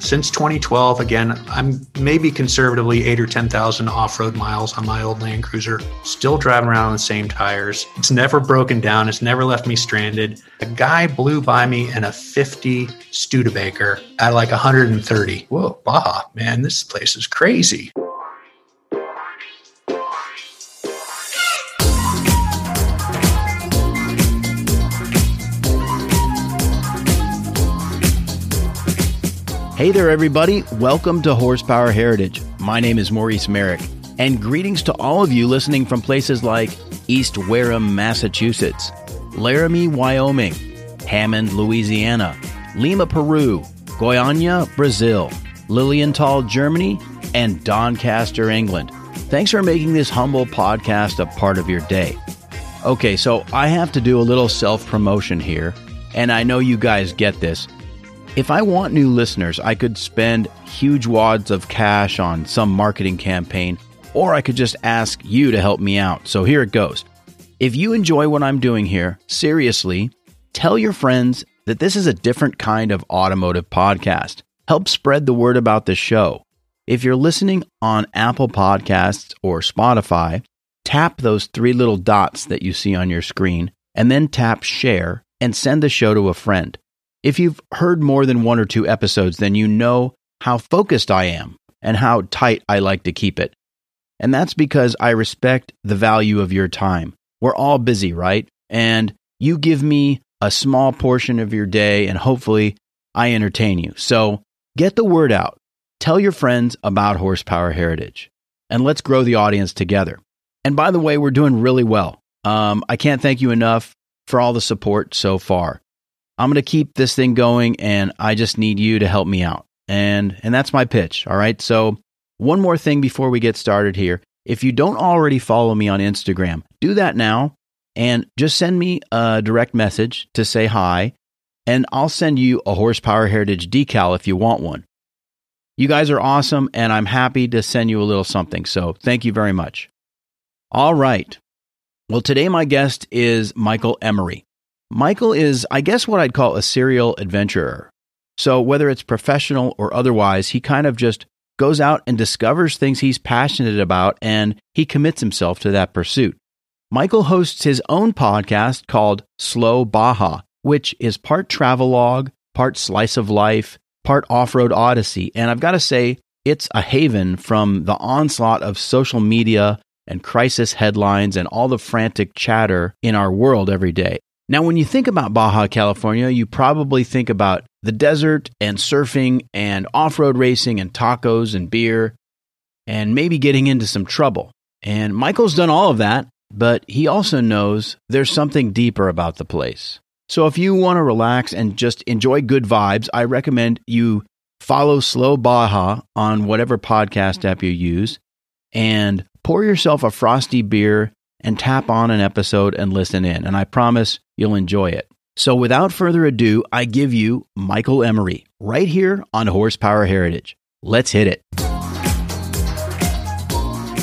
since 2012, again, I'm maybe conservatively eight or 10,000 off road miles on my old Land Cruiser, still driving around on the same tires. It's never broken down, it's never left me stranded. A guy blew by me in a 50 Studebaker at like 130. Whoa, Baja, man, this place is crazy. Hey there, everybody. Welcome to Horsepower Heritage. My name is Maurice Merrick, and greetings to all of you listening from places like East Wareham, Massachusetts, Laramie, Wyoming, Hammond, Louisiana, Lima, Peru, Goiânia, Brazil, Lilienthal, Germany, and Doncaster, England. Thanks for making this humble podcast a part of your day. Okay, so I have to do a little self promotion here, and I know you guys get this. If I want new listeners, I could spend huge wads of cash on some marketing campaign, or I could just ask you to help me out. So here it goes. If you enjoy what I'm doing here, seriously, tell your friends that this is a different kind of automotive podcast. Help spread the word about the show. If you're listening on Apple Podcasts or Spotify, tap those three little dots that you see on your screen, and then tap share and send the show to a friend. If you've heard more than one or two episodes, then you know how focused I am and how tight I like to keep it. And that's because I respect the value of your time. We're all busy, right? And you give me a small portion of your day, and hopefully I entertain you. So get the word out. Tell your friends about Horsepower Heritage, and let's grow the audience together. And by the way, we're doing really well. Um, I can't thank you enough for all the support so far. I'm going to keep this thing going and I just need you to help me out. And and that's my pitch, all right? So, one more thing before we get started here. If you don't already follow me on Instagram, do that now and just send me a direct message to say hi and I'll send you a Horsepower Heritage decal if you want one. You guys are awesome and I'm happy to send you a little something. So, thank you very much. All right. Well, today my guest is Michael Emery. Michael is, I guess, what I'd call a serial adventurer. So, whether it's professional or otherwise, he kind of just goes out and discovers things he's passionate about and he commits himself to that pursuit. Michael hosts his own podcast called Slow Baja, which is part travelogue, part slice of life, part off road odyssey. And I've got to say, it's a haven from the onslaught of social media and crisis headlines and all the frantic chatter in our world every day. Now, when you think about Baja California, you probably think about the desert and surfing and off road racing and tacos and beer and maybe getting into some trouble. And Michael's done all of that, but he also knows there's something deeper about the place. So if you want to relax and just enjoy good vibes, I recommend you follow Slow Baja on whatever podcast app you use and pour yourself a frosty beer and tap on an episode and listen in. And I promise You'll enjoy it. So, without further ado, I give you Michael Emery right here on Horsepower Heritage. Let's hit it.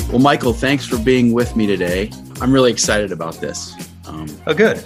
Well, Michael, thanks for being with me today. I'm really excited about this. Um, oh, good.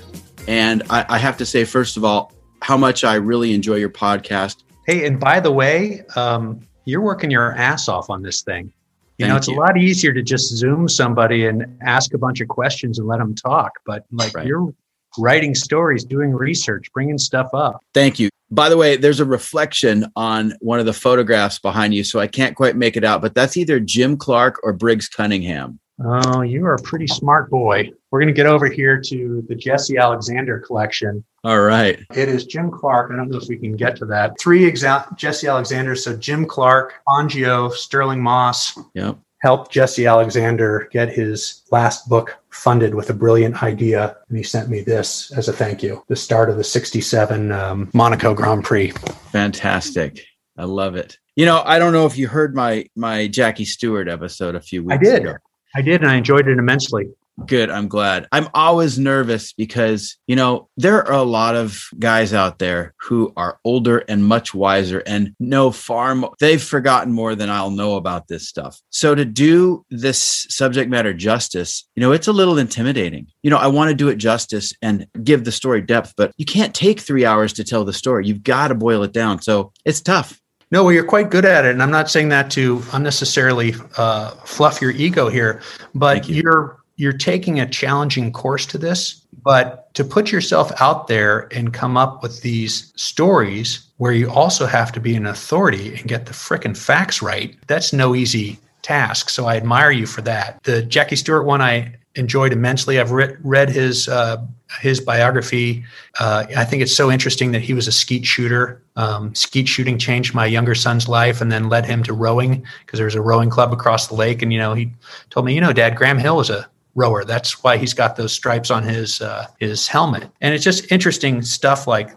And I, I, have to say, first of all, how much I really enjoy your podcast. Hey, and by the way, um, you're working your ass off on this thing. You Thank know, it's you. a lot easier to just zoom somebody and ask a bunch of questions and let them talk. But like right. you're writing stories, doing research, bringing stuff up. Thank you. By the way, there's a reflection on one of the photographs behind you, so I can't quite make it out, but that's either Jim Clark or Briggs Cunningham. Oh, you are a pretty smart boy. We're going to get over here to the Jesse Alexander collection. All right. It is Jim Clark. I don't know if we can get to that. Three exa- Jesse Alexander. So Jim Clark, Fangio, Stirling Moss. Yep helped Jesse Alexander get his last book funded with a brilliant idea. And he sent me this as a thank you, the start of the 67 um, Monaco Grand Prix. Fantastic. I love it. You know, I don't know if you heard my my Jackie Stewart episode a few weeks I did. ago. I did, and I enjoyed it immensely. Good. I'm glad. I'm always nervous because, you know, there are a lot of guys out there who are older and much wiser and know far more. They've forgotten more than I'll know about this stuff. So to do this subject matter justice, you know, it's a little intimidating. You know, I want to do it justice and give the story depth, but you can't take three hours to tell the story. You've got to boil it down. So it's tough. No, well, you're quite good at it, and I'm not saying that to unnecessarily uh, fluff your ego here, but you. you're you're taking a challenging course to this. But to put yourself out there and come up with these stories where you also have to be an authority and get the frickin' facts right, that's no easy task. So I admire you for that. The Jackie Stewart one I enjoyed immensely. I've re- read his uh, his biography. Uh, I think it's so interesting that he was a skeet shooter. Um, skeet shooting changed my younger son's life and then led him to rowing because there was a rowing club across the lake. And you know, he told me, you know, Dad, Graham Hill was a rower. That's why he's got those stripes on his uh, his helmet. And it's just interesting stuff like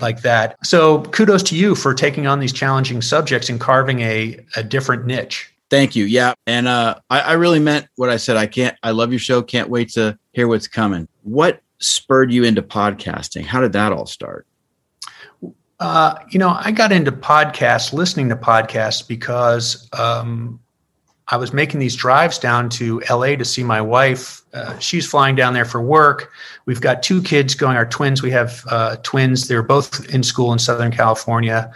like that. So kudos to you for taking on these challenging subjects and carving a, a different niche. Thank you. Yeah. And uh, I, I really meant what I said. I can't, I love your show. Can't wait to hear what's coming. What spurred you into podcasting? How did that all start? Uh, you know, I got into podcasts, listening to podcasts because um, I was making these drives down to LA to see my wife. Uh, she's flying down there for work. We've got two kids going, our twins. We have uh, twins. They're both in school in Southern California.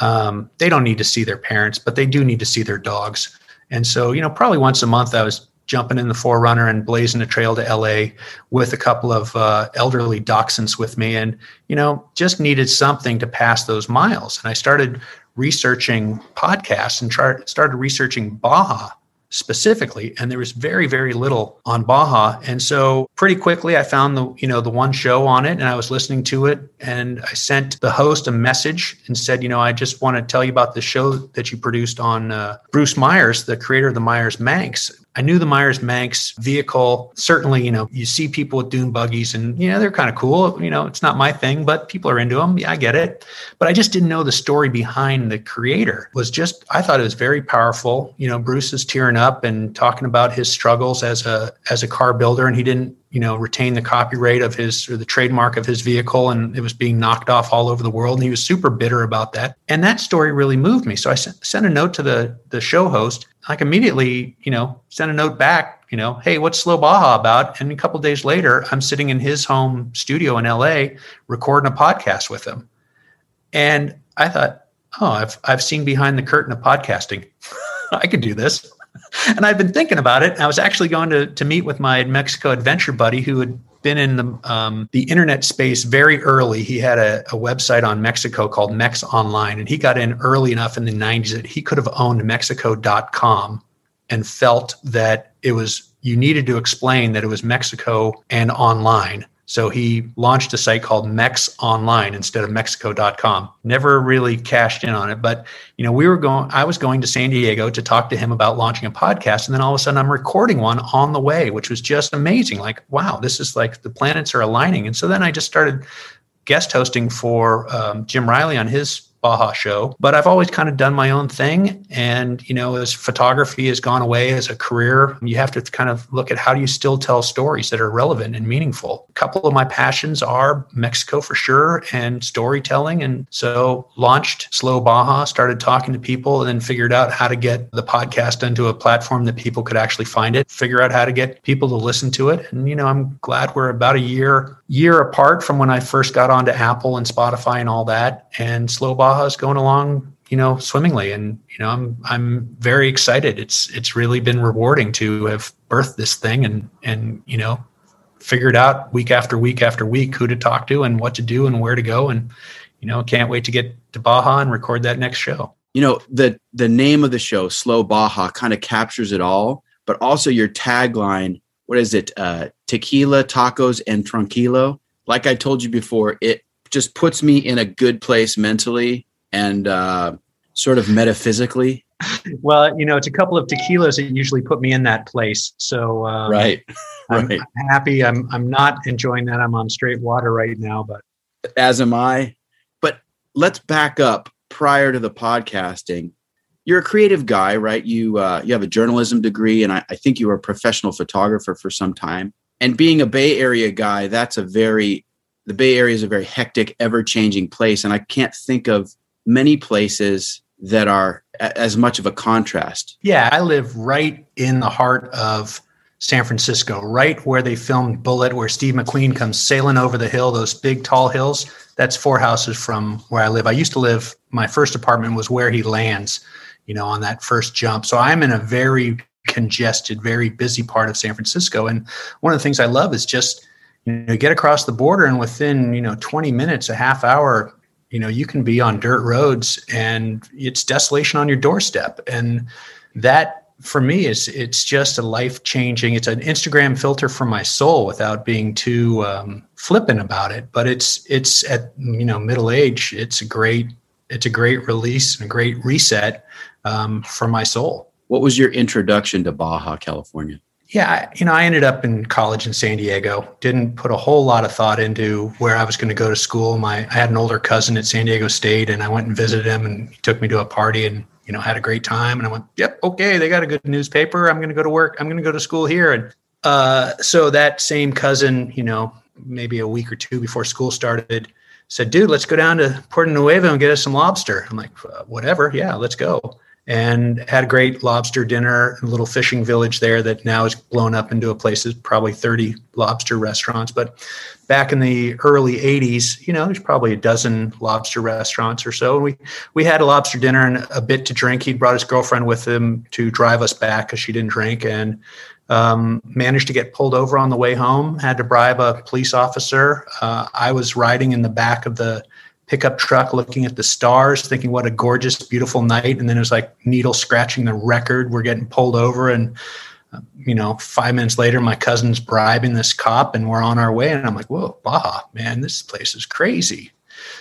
Um, they don't need to see their parents, but they do need to see their dogs. And so, you know, probably once a month, I was jumping in the 4Runner and blazing a trail to LA with a couple of uh, elderly dachshunds with me, and you know, just needed something to pass those miles. And I started researching podcasts and tried, started researching Baja specifically. And there was very very little on baja. And so pretty quickly i found the you know the one show on it and i was listening to it. And i sent the host a message and said you know i just want to tell you about the show that you produced on uh, bruce meyers the creator of the meyers manx I knew the Meyers Manx vehicle. Certainly, you know, you see people with dune buggies and, you know, they're kind of cool. You know, it's not my thing, but people are into them. Yeah, I get it. But I just didn't know the story behind the creator it was just, I thought it was very powerful. You know, Bruce is tearing up and talking about his struggles as a, as a car builder. And he didn't you know, retain the copyright of his or the trademark of his vehicle, and it was being knocked off all over the world. And he was super bitter about that. And that story really moved me. So I sent, a note to the the show host. Like immediately, you know, sent a note back. You know, hey, what's Slow Baja about? And a couple days later, I'm sitting in his home studio in L.A. recording a podcast with him. And I thought, oh, I've I've seen behind the curtain of podcasting. I could do this. and I've been thinking about it. I was actually going to, to meet with my Mexico adventure buddy who had been in the um, the internet space very early. He had a, a, website on Mexico called Mex Online, and he got in early enough in the 90s that he could have owned Mexico.com and felt that it was you needed to explain that it was Mexico and online so he launched a site called Mex Online instead of Mexico.com. Never really cashed in on it, but you know, we were going. I was going to San Diego to talk to him about launching a podcast, and then all of a sudden, I'm recording one on the way, which was just amazing. Like, wow, this is like the planets are aligning. And so then I just started guest hosting for um, Jim Riley on his Baja show. But I've always kind of done my own thing. And, you know, as photography has gone away as a career, you have to kind of look at how do you still tell stories that are relevant and meaningful. A couple of my passions are Mexico for sure and storytelling. And so launched Slow Baja, started talking to people, and then figured out how to get the podcast onto a platform that people could actually find it, figure out how to get people to listen to it. And, you know, I'm glad we're about a year year apart from when I first got onto Apple and Spotify and all that. And Slow Baja is going along, you know, swimmingly. And you know, I'm I'm very excited. It's it's really been rewarding to have birthed this thing and and you know, figured out week after week after week who to talk to and what to do and where to go. And you know, can't wait to get to Baja and record that next show. You know, the the name of the show, Slow Baja, kind of captures it all, but also your tagline what is it? Uh, tequila, tacos, and tranquilo. Like I told you before, it just puts me in a good place mentally and uh, sort of metaphysically. Well, you know, it's a couple of tequilas that usually put me in that place. So um, right, I'm, right. I'm happy. I'm I'm not enjoying that. I'm on straight water right now, but as am I. But let's back up prior to the podcasting you're a creative guy, right? You uh, you have a journalism degree, and I, I think you were a professional photographer for some time. And being a Bay Area guy, that's a very the Bay Area is a very hectic, ever changing place, and I can't think of many places that are a- as much of a contrast. Yeah, I live right in the heart of San Francisco, right where they filmed Bullitt, where Steve McQueen comes sailing over the hill, those big tall hills. that's four houses from where I live. I used to live. My first apartment was where he lands, you know, on that first jump. So I'm in a very congested, very busy part of San Francisco. And one of the things I love is just you know get across the border and within you know 20 minutes, a half hour, you know you can be on dirt roads and it's desolation on your doorstep. And that for me is it's just a life changing. It's an Instagram filter for my soul without being too um, flippant about it. But it's it's at you know middle age. It's a great it's a great release and a great reset um, for my soul. What was your introduction to Baja California? Yeah, you know, I ended up in college in San Diego. Didn't put a whole lot of thought into where I was going to go to school. My I had an older cousin at San Diego State, and I went and visited him, and he took me to a party, and you know, had a great time. And I went, "Yep, okay, they got a good newspaper. I'm going to go to work. I'm going to go to school here." And uh, so that same cousin, you know, maybe a week or two before school started, said, "Dude, let's go down to Puerto Nuevo and get us some lobster." I'm like, uh, "Whatever, yeah, let's go." And had a great lobster dinner a little fishing village there that now is blown up into a place that's probably 30 lobster restaurants. But back in the early 80s you know there's probably a dozen lobster restaurants or so. We we had a lobster dinner and a bit to drink. He brought his girlfriend with him to drive us back because she didn't drink and um, managed to get pulled over on the way home had to bribe a police officer. Uh, i was riding in the back of the pickup truck looking at the stars, thinking what a gorgeous, beautiful night. And then it was like needle scratching the record. We're getting pulled over. And, uh, you know, five minutes later, my cousin's bribing this cop and we're on our way. And I'm like, whoa, Baja, man, this place is crazy.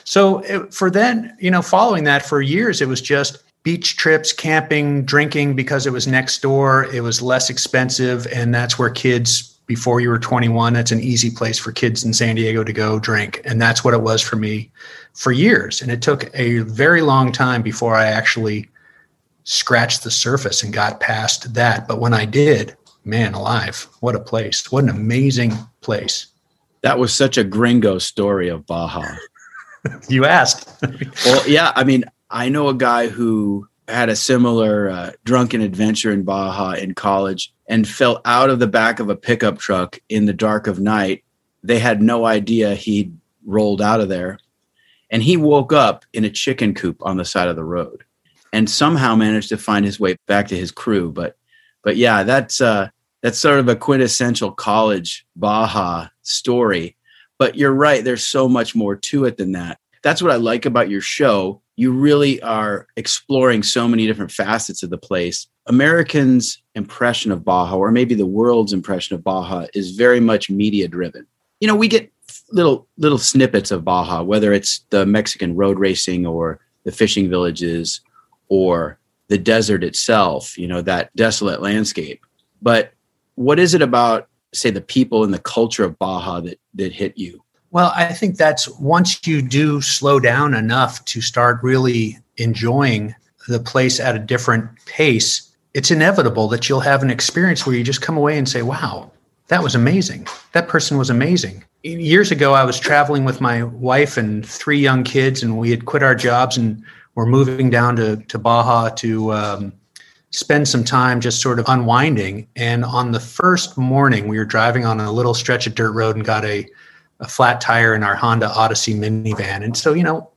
So it, for then, you know, following that for years, it was just beach trips, camping, drinking because it was next door. It was less expensive. And that's where kids before you were 21 that's an easy place for kids in san diego to go drink. And that's what it was for me for years. And it took a very long time before i actually scratched the surface and got past that. But when i did man alive what a place. What an amazing place. That was such a gringo story of baja. You asked. Well yeah i mean i know a guy who had a similar uh, drunken adventure in baja in college and fell out of the back of a pickup truck in the dark of night. They had no idea he'd rolled out of there. And he woke up in a chicken coop on the side of the road and somehow managed to find his way back to his crew. But but yeah, that's uh that's sort of a quintessential college Baja story. But you're right, there's so much more to it than that. That's what I like about your show. You really are exploring so many different facets of the place Americans' impression of Baja, or maybe the world's impression of Baja, is very much media driven. You know, we get little little snippets of Baja, whether it's the Mexican road racing or the fishing villages or the desert itself, you know, that desolate landscape. But what is it about, say, the people and the culture of Baja that that hit you? Well, I think that's once you do slow down enough to start really enjoying the place at a different pace, it's inevitable that you'll have an experience where you just come away and say, wow, that was amazing. That person was amazing. Years ago, I was traveling with my wife and three young kids, and we had quit our jobs and were moving down to, to Baja to um, spend some time just sort of unwinding. And on the first morning, we were driving on a little stretch of dirt road and got a, a flat tire in our Honda Odyssey minivan. And so, you know,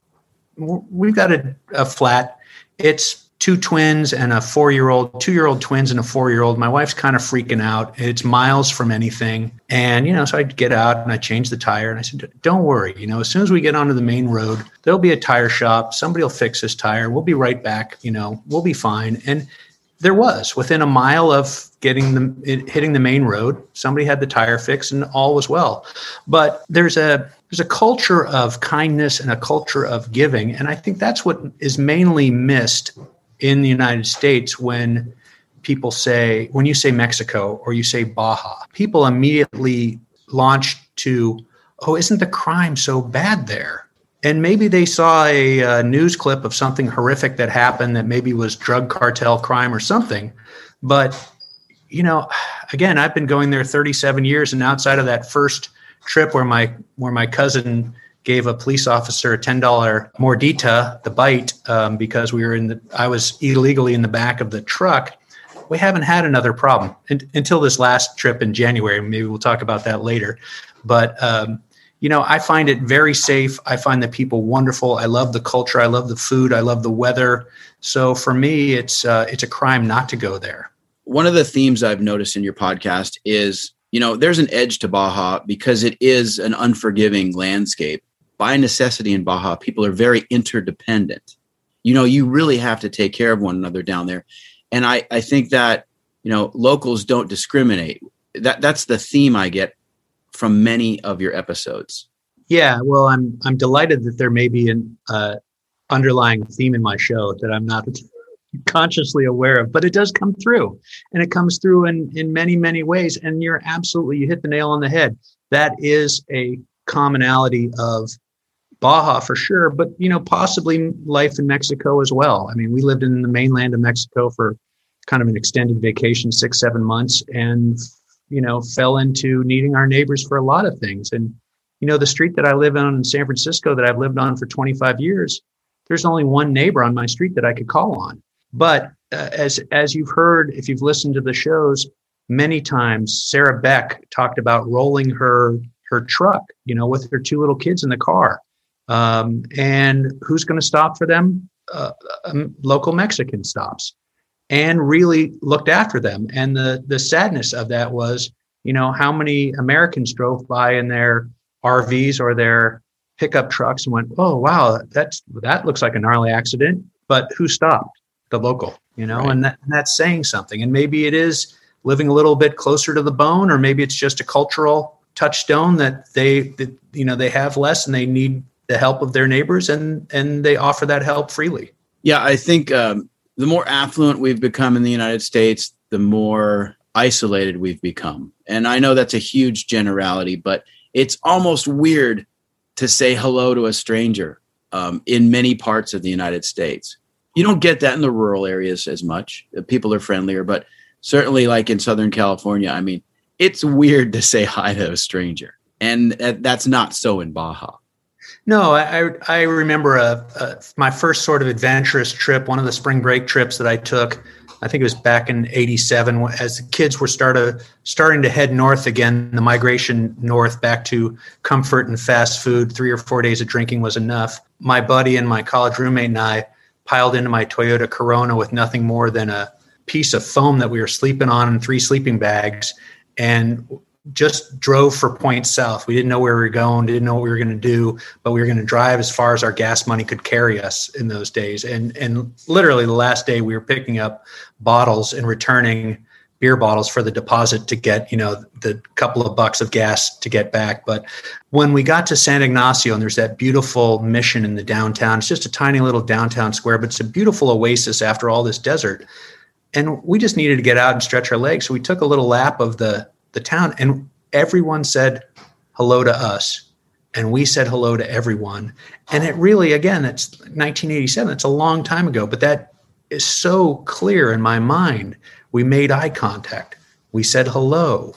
we've got a, a flat. It's two twins and a four year old, two year old twins and a four year old. My wife's kind of freaking out. It's miles from anything. And, you know, so I'd get out and I change the tire and I said, don't worry. You know, as soon as we get onto the main road, there'll be a tire shop. Somebody will fix this tire. We'll be right back. You know, we'll be fine. And there was. Within a mile of getting the hitting the main road somebody had the tire fixed and all was well. But there's a there's a culture of kindness and a culture of giving. And i think that's what is mainly missed in the United States when people say, when you say Mexico or you say Baja, people immediately launch to, oh, isn't the crime so bad there? And maybe they saw a, a news clip of something horrific that happened that maybe was drug cartel crime or something. But, you know, again, I've been going there 37 years, and outside of that first trip where my where my cousin gave a police officer a ten dollar mordida, the bite, um, because we were in the. I was illegally in the back of the truck. We haven't had another problem until this last trip in January. Maybe we'll talk about that later. But um, you know, I find it very safe. I find the people wonderful. I love the culture. I love the food. I love the weather. So for me, it's uh, it's a crime not to go there. One of the themes I've noticed in your podcast is, you know, there's an edge to Baja because it is an unforgiving landscape. By necessity in Baja, people are very interdependent. You know, you really have to take care of one another down there. And I, I think that, you know, locals don't discriminate. That that's the theme I get from many of your episodes. Yeah, well, I'm I'm delighted that there may be an uh, underlying theme in my show that I'm not consciously aware of, but it does come through, and it comes through in in many many ways. And you're absolutely you hit the nail on the head. That is a commonality of Baja for sure, but you know possibly life in Mexico as well. I mean, we lived in the mainland of Mexico for kind of an extended vacation, six seven months, and you know, fell into needing our neighbors for a lot of things. And, you know, the street that I live on in San Francisco that I've lived on for 25 years, there's only one neighbor on my street that I could call on. But uh, as as you've heard, if you've listened to the shows many times, Sarah Beck talked about rolling her her truck, you know, with her two little kids in the car. Um, and who's going to stop for them? Uh, um, local Mexican stops and really looked after them. And the the sadness of that was, you know, how many Americans drove by in their RVs or their pickup trucks and went, "Oh, wow, that's that looks like a gnarly accident." But who stopped? The local, you know, right. and, that, and that's saying something. And maybe it is living a little bit closer to the bone, or maybe it's just a cultural touchstone that they, that, you know, they have less and they need the help of their neighbors, and and they offer that help freely. Yeah, I think um, the more affluent we've become in the United States, the more isolated we've become. And I know that's a huge generality, but it's almost weird to say hello to a stranger um, in many parts of the United States. You don't get that in the rural areas as much. People are friendlier, but certainly, like in Southern California, I mean, it's weird to say hi to a stranger. And that's not so in Baja. No, I I remember a, a, my first sort of adventurous trip, one of the spring break trips that I took. I think it was back in '87, as the kids were started starting to head north again. The migration north back to comfort and fast food. Three or four days of drinking was enough. My buddy and my college roommate and I piled into my Toyota Corona with nothing more than a piece of foam that we were sleeping on and three sleeping bags, and just drove for points south. We didn't know where we were going, didn't know what we were going to do, but we were going to drive as far as our gas money could carry us in those days. And and literally the last day we were picking up bottles and returning beer bottles for the deposit to get, you know, the couple of bucks of gas to get back. But when we got to San Ignacio and there's that beautiful mission in the downtown, it's just a tiny little downtown square, but it's a beautiful oasis after all this desert. And we just needed to get out and stretch our legs. So we took a little lap of the the town. And everyone said hello to us and we said hello to everyone. And it really again it's 1987 it's a long time ago but that is so clear in my mind. We made eye contact. We said hello.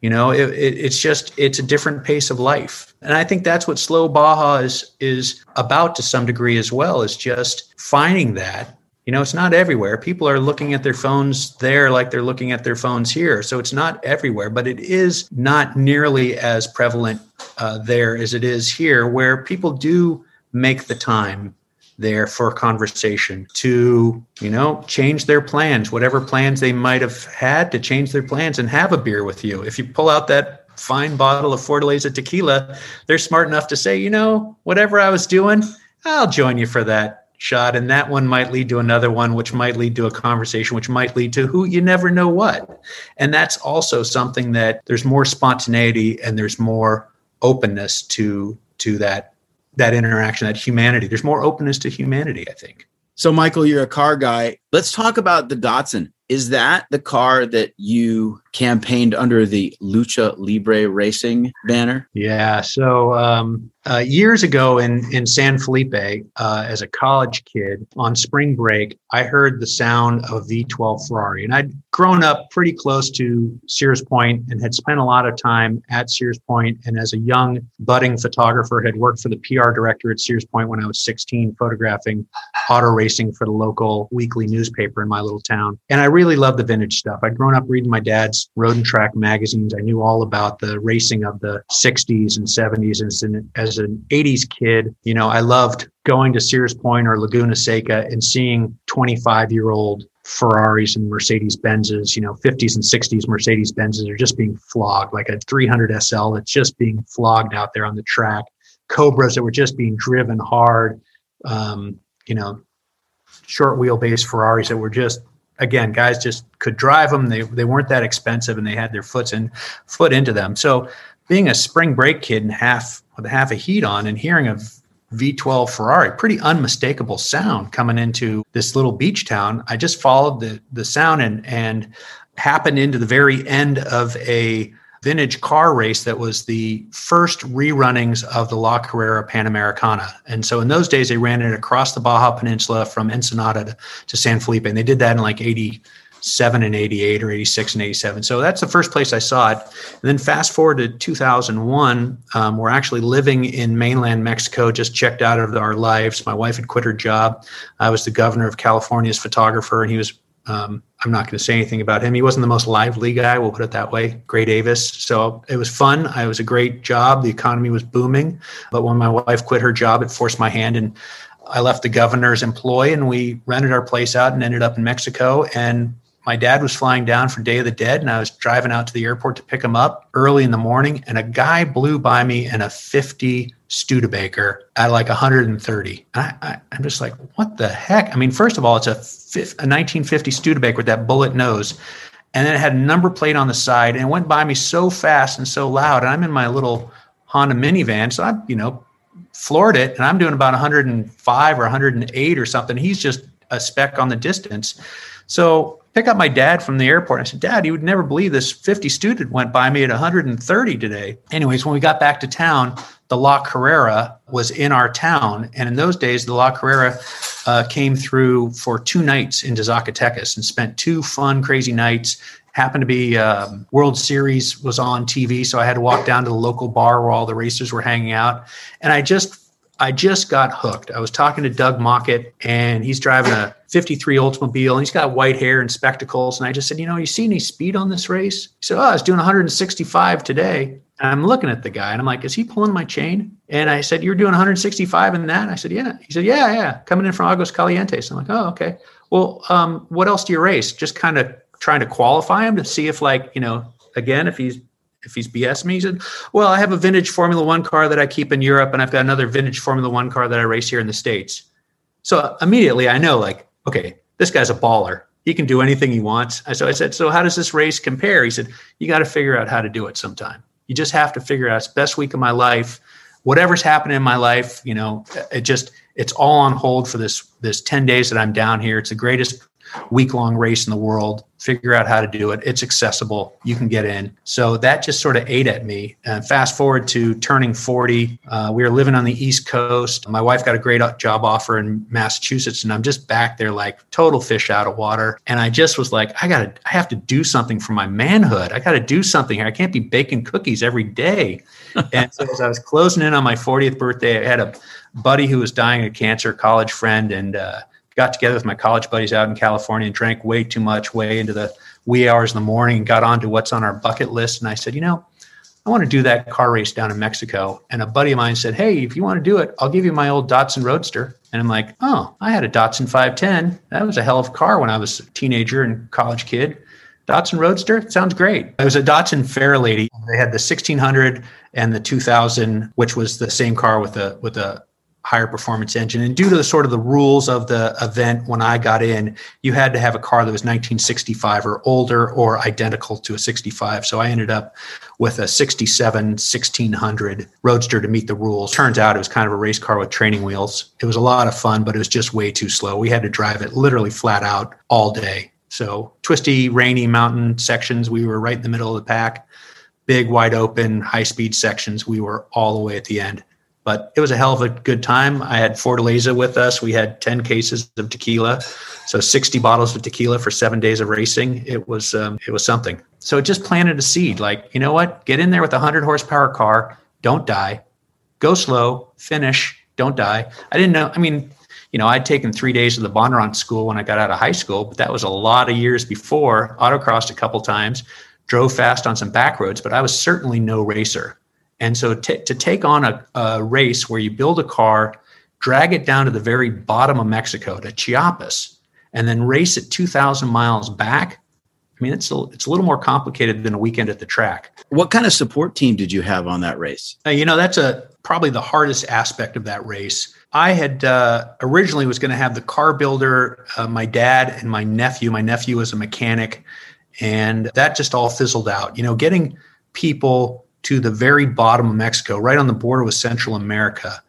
You know it, it, it's just it's a different pace of life. And i think that's what slow baja is is about to some degree as well is just finding that you know it's not everywhere. People are looking at their phones there like they're looking at their phones here. So it's not everywhere but it is not nearly as prevalent uh, there as it is here where people do make the time there for conversation to you know change their plans whatever plans they might have had to change their plans and have a beer with you. If you pull out that fine bottle of fortaleza tequila they're smart enough to say you know whatever i was doing i'll join you for that shot and that one might lead to another one which might lead to a conversation which might lead to who you never know what. And that's also something that there's more spontaneity and there's more openness to to that that interaction that humanity. There's more openness to humanity i think. So michael you're a car guy. Let's talk about the datsun. Is that the car that you campaigned under the lucha libre racing banner? Yeah so um, uh, years ago in, in San Felipe, uh, as a college kid on spring break, I heard the sound of V12 Ferrari. And I'd grown up pretty close to Sears Point and had spent a lot of time at Sears Point. And as a young budding photographer, had worked for the PR director at Sears Point when I was 16, photographing auto racing for the local weekly newspaper in my little town. And I really loved the vintage stuff. I'd grown up reading my dad's road and track magazines. I knew all about the racing of the 60s and 70s as an, as an 80s kid. You know, I loved going to Sears Point or Laguna Seca and seeing 25 year old Ferraris and Mercedes Benzes, you know, 50s and 60s Mercedes Benzes are just being flogged, like a 300 SL that's just being flogged out there on the track. Cobras that were just being driven hard. Um, you know, short wheelbase Ferraris that were just again, guys just could drive them. They they weren't that expensive, and they had their foots in foot into them. So, being a spring break kid and half with half a heat on, and hearing a V12 Ferrari, pretty unmistakable sound coming into this little beach town. I just followed the the sound and and happened into the very end of a vintage car race that was the first rerunnings of the La Carrera Panamericana. And so in those days, they ran it across the Baja Peninsula from Ensenada to, to San Felipe. And they did that in like 87 and 88 or 86 and 87. So that's the first place I saw it. And then fast forward to 2001, um, we're actually living in mainland Mexico, just checked out of our lives. My wife had quit her job. I was the governor of California's photographer, and he was um, I'm not going to say anything about him. He wasn't the most lively guy, we'll put it that way. Gray Davis. So it was fun. I was a great job. The economy was booming. But when my wife quit her job, it forced my hand and I left the governor's employ and we rented our place out and ended up in Mexico. And my dad was flying down for Day of the Dead, and I was driving out to the airport to pick him up early in the morning, and a guy blew by me in a 50 Studebaker at like 130. I, I, I'm just like, what the heck? I mean, first of all, it's a, a 1950 Studebaker with that bullet nose, and then it had a number plate on the side, and it went by me so fast and so loud. And I'm in my little Honda minivan, so I'm, you know, floored it, and I'm doing about 105 or 108 or something. He's just a speck on the distance. So pick up my dad from the airport. I said, Dad, you would never believe this 50 student went by me at 130 today. Anyways, when we got back to town, the La Carrera was in our town. And in those days, the La Carrera uh, came through for two nights into Zacatecas and spent two fun, crazy nights. Happened to be um, World Series was on TV, so I had to walk down to the local bar where all the racers were hanging out. And I just I just got hooked. I was talking to Doug Mockett, and he's driving a 53 Oldsmobile, and he's got white hair and spectacles. And I just said, You know, you see any speed on this race? He said, Oh, I was doing 165 today. And I'm looking at the guy, and I'm like, Is he pulling my chain? And I said, You're doing 165 in that? I said, Yeah. He said, Yeah, yeah. Coming in from Aguas Calientes. I'm like, Oh, okay. Well, um, what else do you race? Just kind of trying to qualify him to see if, like, you know, again, if he's if he's BS me, he said, Well, I have a vintage Formula One car that I keep in Europe, and I've got another vintage Formula One car that I race here in the States. So immediately I know, like, okay, this guy's a baller. He can do anything he wants. So I said, So how does this race compare? He said, You got to figure out how to do it sometime. You just have to figure out it's best week of my life. Whatever's happening in my life, you know, it just it's all on hold for this this 10 days that I'm down here. It's the greatest week long race in the world figure out how to do it. It's accessible. You can get in. So that just sort of ate at me. And fast forward to turning 40, uh, we were living on the East Coast. My wife got a great job offer in Massachusetts, and I'm just back there like total fish out of water. And I just was like, I got to, I have to do something for my manhood. I got to do something here. I can't be baking cookies every day. and so as I was closing in on my 40th birthday, I had a buddy who was dying of cancer, college friend, and uh, got together with my college buddies out in California and drank way too much, way into the wee hours in the morning, and got on to what's on our bucket list. And I said, you know, I want to do that car race down in Mexico. And a buddy of mine said, Hey, if you want to do it, I'll give you my old Datsun Roadster. And I'm like, Oh, I had a Datsun 510. That was a hell of a car when I was a teenager and college kid. Datsun Roadster sounds great. It was a Datsun Fairlady. They had the 1600 and the 2000, which was the same car with a with a higher performance engine. And due to the sort of the rules of the event when I got in, you had to have a car that was 1965 or older or identical to a 65. So I ended up with a 67 1600 Roadster to meet the rules. Turns out it was kind of a race car with training wheels. It was a lot of fun, but it was just way too slow. We had to drive it literally flat out all day. So twisty, rainy mountain sections, we were right in the middle of the pack. Big, wide open, high speed sections, we were all the way at the end but it was a hell of a good time. I had Fortaleza with us. We had 10 cases of tequila, so 60 bottles of tequila for seven days of racing. It was um, it was something. So it just planted a seed. Like you know what? Get in there with a 100 horsepower car. Don't die. Go slow. Finish. Don't die. I didn't know. I mean, you know, I'd taken three days of the Bondurant school when I got out of high school, but that was a lot of years before. Autocrossed a couple times, drove fast on some back roads, but I was certainly no racer. And so t- to take on a, a race where you build a car, drag it down to the very bottom of Mexico to Chiapas, and then race it 2,000 miles back, I mean, it's a, it's a little more complicated than a weekend at the track. What kind of support team did you have on that race? Uh, you know, that's a probably the hardest aspect of that race. I had uh, originally was going to have the car builder, uh, my dad, and my nephew. My nephew was a mechanic, and that just all fizzled out. You know, getting people to the very bottom of Mexico, right on the border with Central America,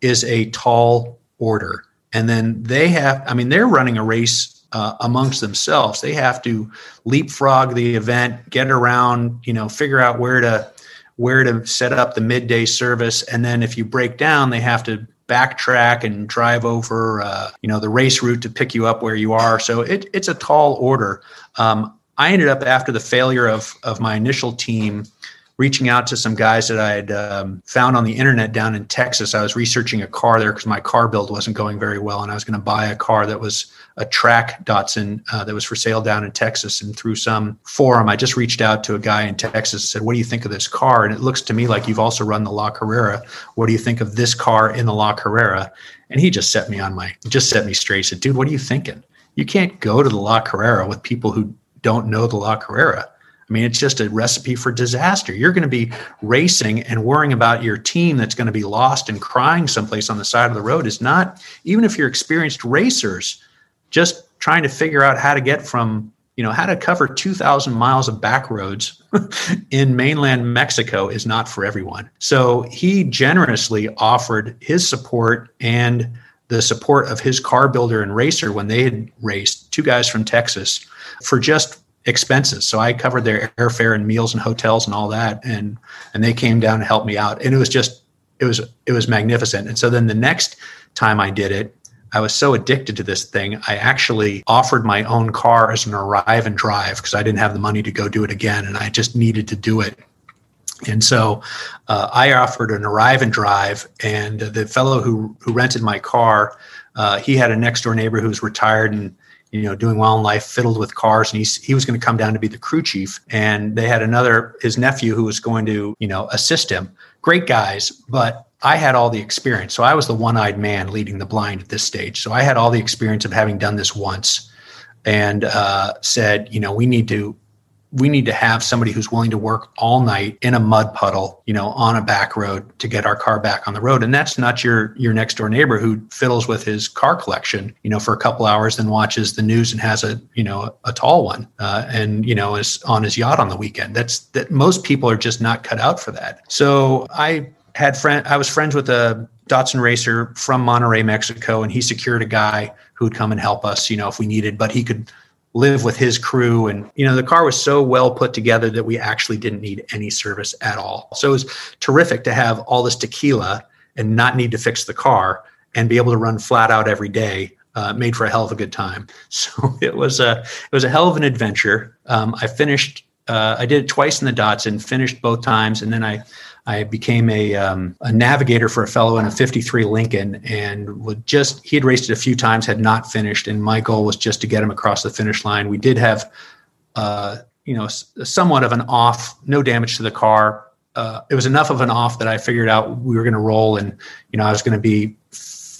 is a tall order. And then they have, I mean, they're running a race uh, amongst themselves. They have to leapfrog the event, get around, you know, figure out where to where to set up the midday service, and then if you break down, they have to backtrack and drive over, uh, you know, the race route to pick you up where you are. So it, it's a tall order. Um, I ended up after the failure of of my initial team reaching out to some guys that I had um, found on the internet down in Texas. I was researching a car there because my car build wasn't going very well, and I was going to buy a car that was a track Datsun uh, that was for sale down in Texas. And through some forum, I just reached out to a guy in Texas and said, What do you think of this car? And it looks to me like you've also run the La Carrera. What do you think of this car in the La Carrera? And he just set me on my, just set me straight. He said, Dude, what are you thinking? You can't go to the La Carrera with people who don't know the La Carrera I mean, it's just a recipe for disaster. You're going to be racing and worrying about your team that's going to be lost and crying someplace on the side of the road is not, even if you're experienced racers, just trying to figure out how to get from, you know, how to cover 2,000 miles of back roads in mainland Mexico is not for everyone. So he generously offered his support and the support of his car builder and racer when they had raced, two guys from Texas, for just expenses. So I covered their airfare and meals and hotels and all that, and and they came down to help me out, and it was just it was it was magnificent. And so then the next time I did it, I was so addicted to this thing, I actually offered my own car as an arrive and drive because I didn't have the money to go do it again, and I just needed to do it. And so uh, I offered an arrive and drive, and the fellow who who rented my car, uh, he had a next door neighbor who was retired and you know, doing well in life, fiddled with cars, and he's, he was going to come down to be the crew chief. And they had another, his nephew, who was going to, you know, assist him. Great guys, but I had all the experience. So I was the one eyed man leading the blind at this stage. So I had all the experience of having done this once and uh, said, you know, we need to we need to have somebody who's willing to work all night in a mud puddle, you know, on a back road to get our car back on the road. And that's not your your next door neighbor who fiddles with his car collection, you know, for a couple hours, then watches the news and has a you know a tall one, uh, and you know is on his yacht on the weekend. That's that most people are just not cut out for that. So I had friend I was friends with a Datsun racer from Monterrey, Mexico, and he secured a guy who would come and help us, you know, if we needed, but he could live with his crew. And, you know, the car was so well put together that we actually didn't need any service at all. So it was terrific to have all this tequila and not need to fix the car and be able to run flat out every day. Uh, made for a hell of a good time. So it was a it was a hell of an adventure. Um, I finished. Uh, I did it twice in the Datsun, finished both times, and then I I became a, um, a navigator for a fellow in a 53 Lincoln and would just, he had raced it a few times, had not finished. And my goal was just to get him across the finish line. We did have, uh, you know, somewhat of an off, no damage to the car. Uh, it was enough of an off that I figured out we were going to roll and, you know, I was going to be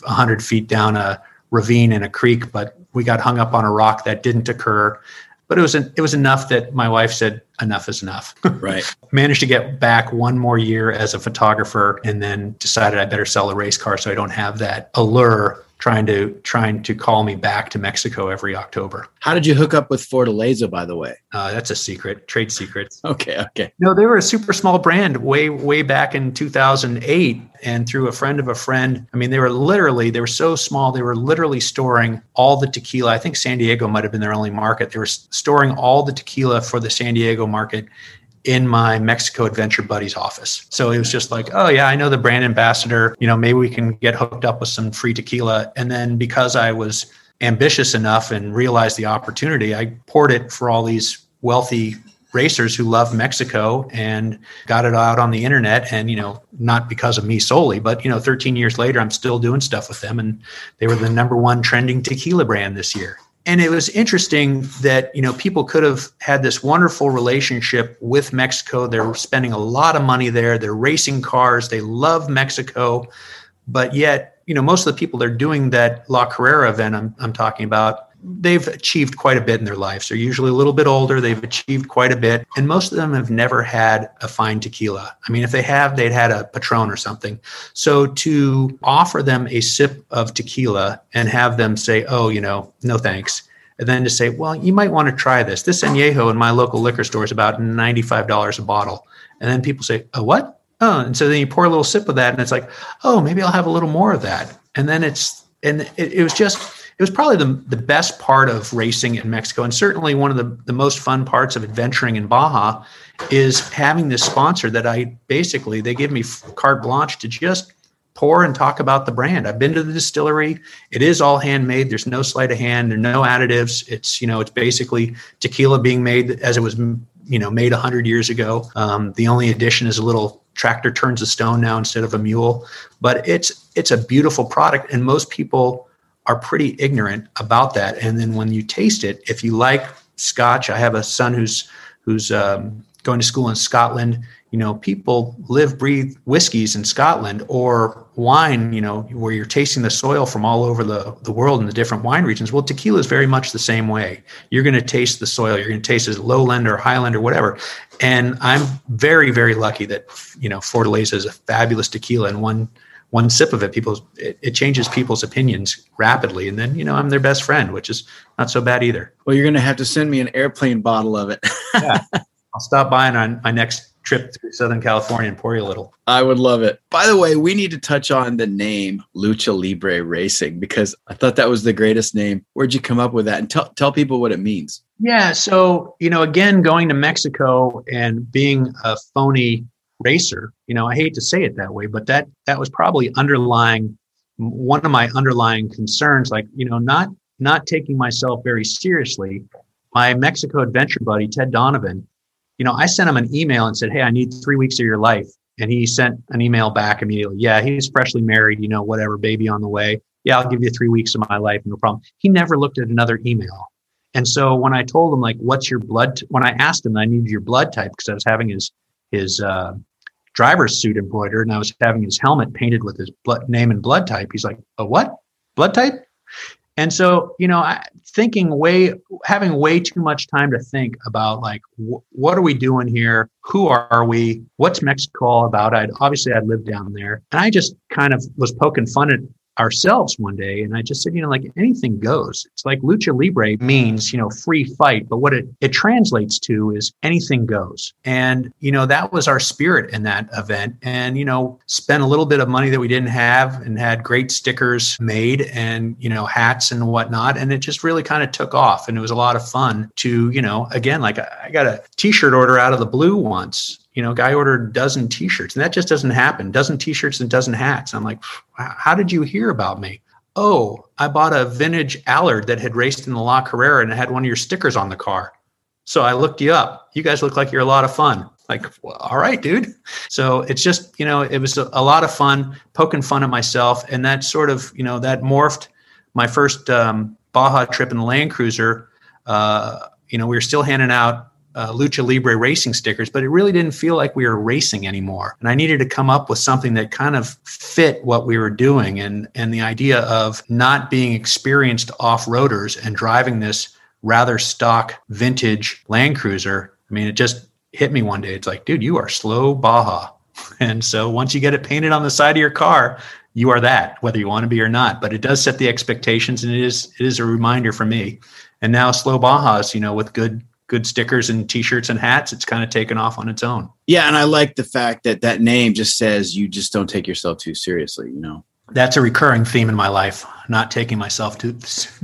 100 feet down a ravine in a creek, but we got hung up on a rock that didn't occur but it was an, it was enough that my wife said enough is enough. Right. Managed to get back one more year as a photographer, and then decided I better sell a race car so I don't have that allure trying to trying to call me back to Mexico every October. How did you hook up with Fortaleza, by the way? Uh, that's a secret, trade secret. Okay, okay. No, they were a super small brand way way back in 2008, and through a friend of a friend. I mean, they were literally they were so small they were literally storing all the tequila. I think San Diego might have been their only market. They were storing all the tequila for the San Diego market in my Mexico Adventure Buddies office. So it was just like, oh yeah, I know the brand ambassador. You know, maybe we can get hooked up with some free tequila. And then because I was ambitious enough and realized the opportunity, I poured it for all these wealthy racers who love Mexico and got it out on the internet. And, you know, not because of me solely, but, you know, 13 years later, I'm still doing stuff with them. And they were the number one trending tequila brand this year and it was interesting that you know people could have had this wonderful relationship with Mexico. They're spending a lot of money there. They're racing cars. They love Mexico, but yet you know most of the people they're doing that La Carrera event I'm, I'm talking about they've achieved quite a bit in their lives. They're usually a little bit older. They've achieved quite a bit. And most of them have never had a fine tequila. I mean, if they have, they'd had a Patron or something. So to offer them a sip of tequila and have them say, oh, you know, no thanks. And then to say, well, you might want to try this. This añejo in my local liquor store is about $95 a bottle. And then people say, oh, what? Oh, and so then you pour a little sip of that and it's like, oh, maybe I'll have a little more of that. And then it's, and it, it was just, it was probably the, the best part of racing in Mexico. And certainly one of the, the most fun parts of adventuring in Baja is having this sponsor that I basically, they give me carte blanche to just pour and talk about the brand. I've been to the distillery. It is all handmade. There's no sleight of hand. There's no additives. It's, you know, it's basically tequila being made as it was, you know, made 100 years ago. Um, the only addition is a little tractor turns a stone now instead of a mule. But it's, it's a beautiful product. And most people, are pretty ignorant about that. And then when you taste it, if you like Scotch, I have a son who's who's um, going to school in Scotland. You know, people live, breathe whiskeys in Scotland or wine. You know, where you're tasting the soil from all over the the world in the different wine regions. Well, tequila is very much the same way. You're going to taste the soil. You're going to taste it lowland or highland or whatever. And I'm very, very lucky that you know Fortaleza is a fabulous tequila and one one sip of it, people it, it, changes people's opinions rapidly, and then you know I'm their best friend, which is not so bad either. Well, you're going to have to send me an airplane bottle of it. yeah, I'll stop by on my next trip through Southern California and pour you a little. I would love it. By the way, we need to touch on the name Lucha Libre Racing because I thought that was the greatest name. Where'd you come up with that? And tell tell people what it means. Yeah, so you know, again, going to Mexico and being a phony racer. You know, I hate to say it that way, but that that was probably underlying one of my underlying concerns. Like, you know, not not taking myself very seriously. My Mexico adventure buddy Ted Donovan, you know, I sent him an email and said, "Hey, I need three weeks of your life," and he sent an email back immediately. Yeah, he's freshly married. You know, whatever, baby on the way. Yeah, I'll give you three weeks of my life, no problem. He never looked at another email. And so when I told him like, "What's your blood?" T-? When I asked him, I needed your blood type because I was having his his uh, driver's suit embroidered and I was having his helmet painted with his blood, name and blood type. He's like, a what? Blood type? And so, you know, I, thinking way, having way too much time to think about like, wh- what are we doing here? Who are we? What's Mexico all about? I'd obviously I'd lived down there, and I just kind of was poking fun at ourselves one day and i just said you know like anything goes. It's like lucha libre means you know free fight but what it, it translates to is anything goes. And you know that was our spirit in that event. And you know spent a little bit of money that we didn't have and had great stickers made and you know hats and whatnot. And it just really kind of took off. And it was a lot of fun to you know again like i got a t-shirt order out of the blue once you know, guy ordered a dozen t-shirts and that just doesn't happen. Dozen t-shirts and dozen hats. I'm like, how did you hear about me? Oh, I bought a vintage Allard that had raced in the La Carrera and it had one of your stickers on the car. So I looked you up. You guys look like you're a lot of fun. Like, well, all right, dude. So it's just, you know, it was a, a, lot of fun poking fun at myself. And that sort of, you know, that morphed my first um, Baja trip in the Land Cruiser. Uh, you know, we were still handing out uh, Lucha Libre racing stickers, but it really didn't feel like we were racing anymore. And I needed to come up with something that kind of fit what we were doing and, and the idea of not being experienced off roaders and driving this rather stock vintage Land Cruiser. I mean, it just hit me one day. It's like, dude, you are slow Baja. And so once you get it painted on the side of your car, you are that, whether you want to be or not. But it does set the expectations, and it is it is a reminder for me. And now slow Bajas, you know, with good good stickers and t-shirts and hats it's kind of taken off on its own. Yeah and i like the fact that that name just says you just don't take yourself too seriously you know? That's a recurring theme in my life not taking myself too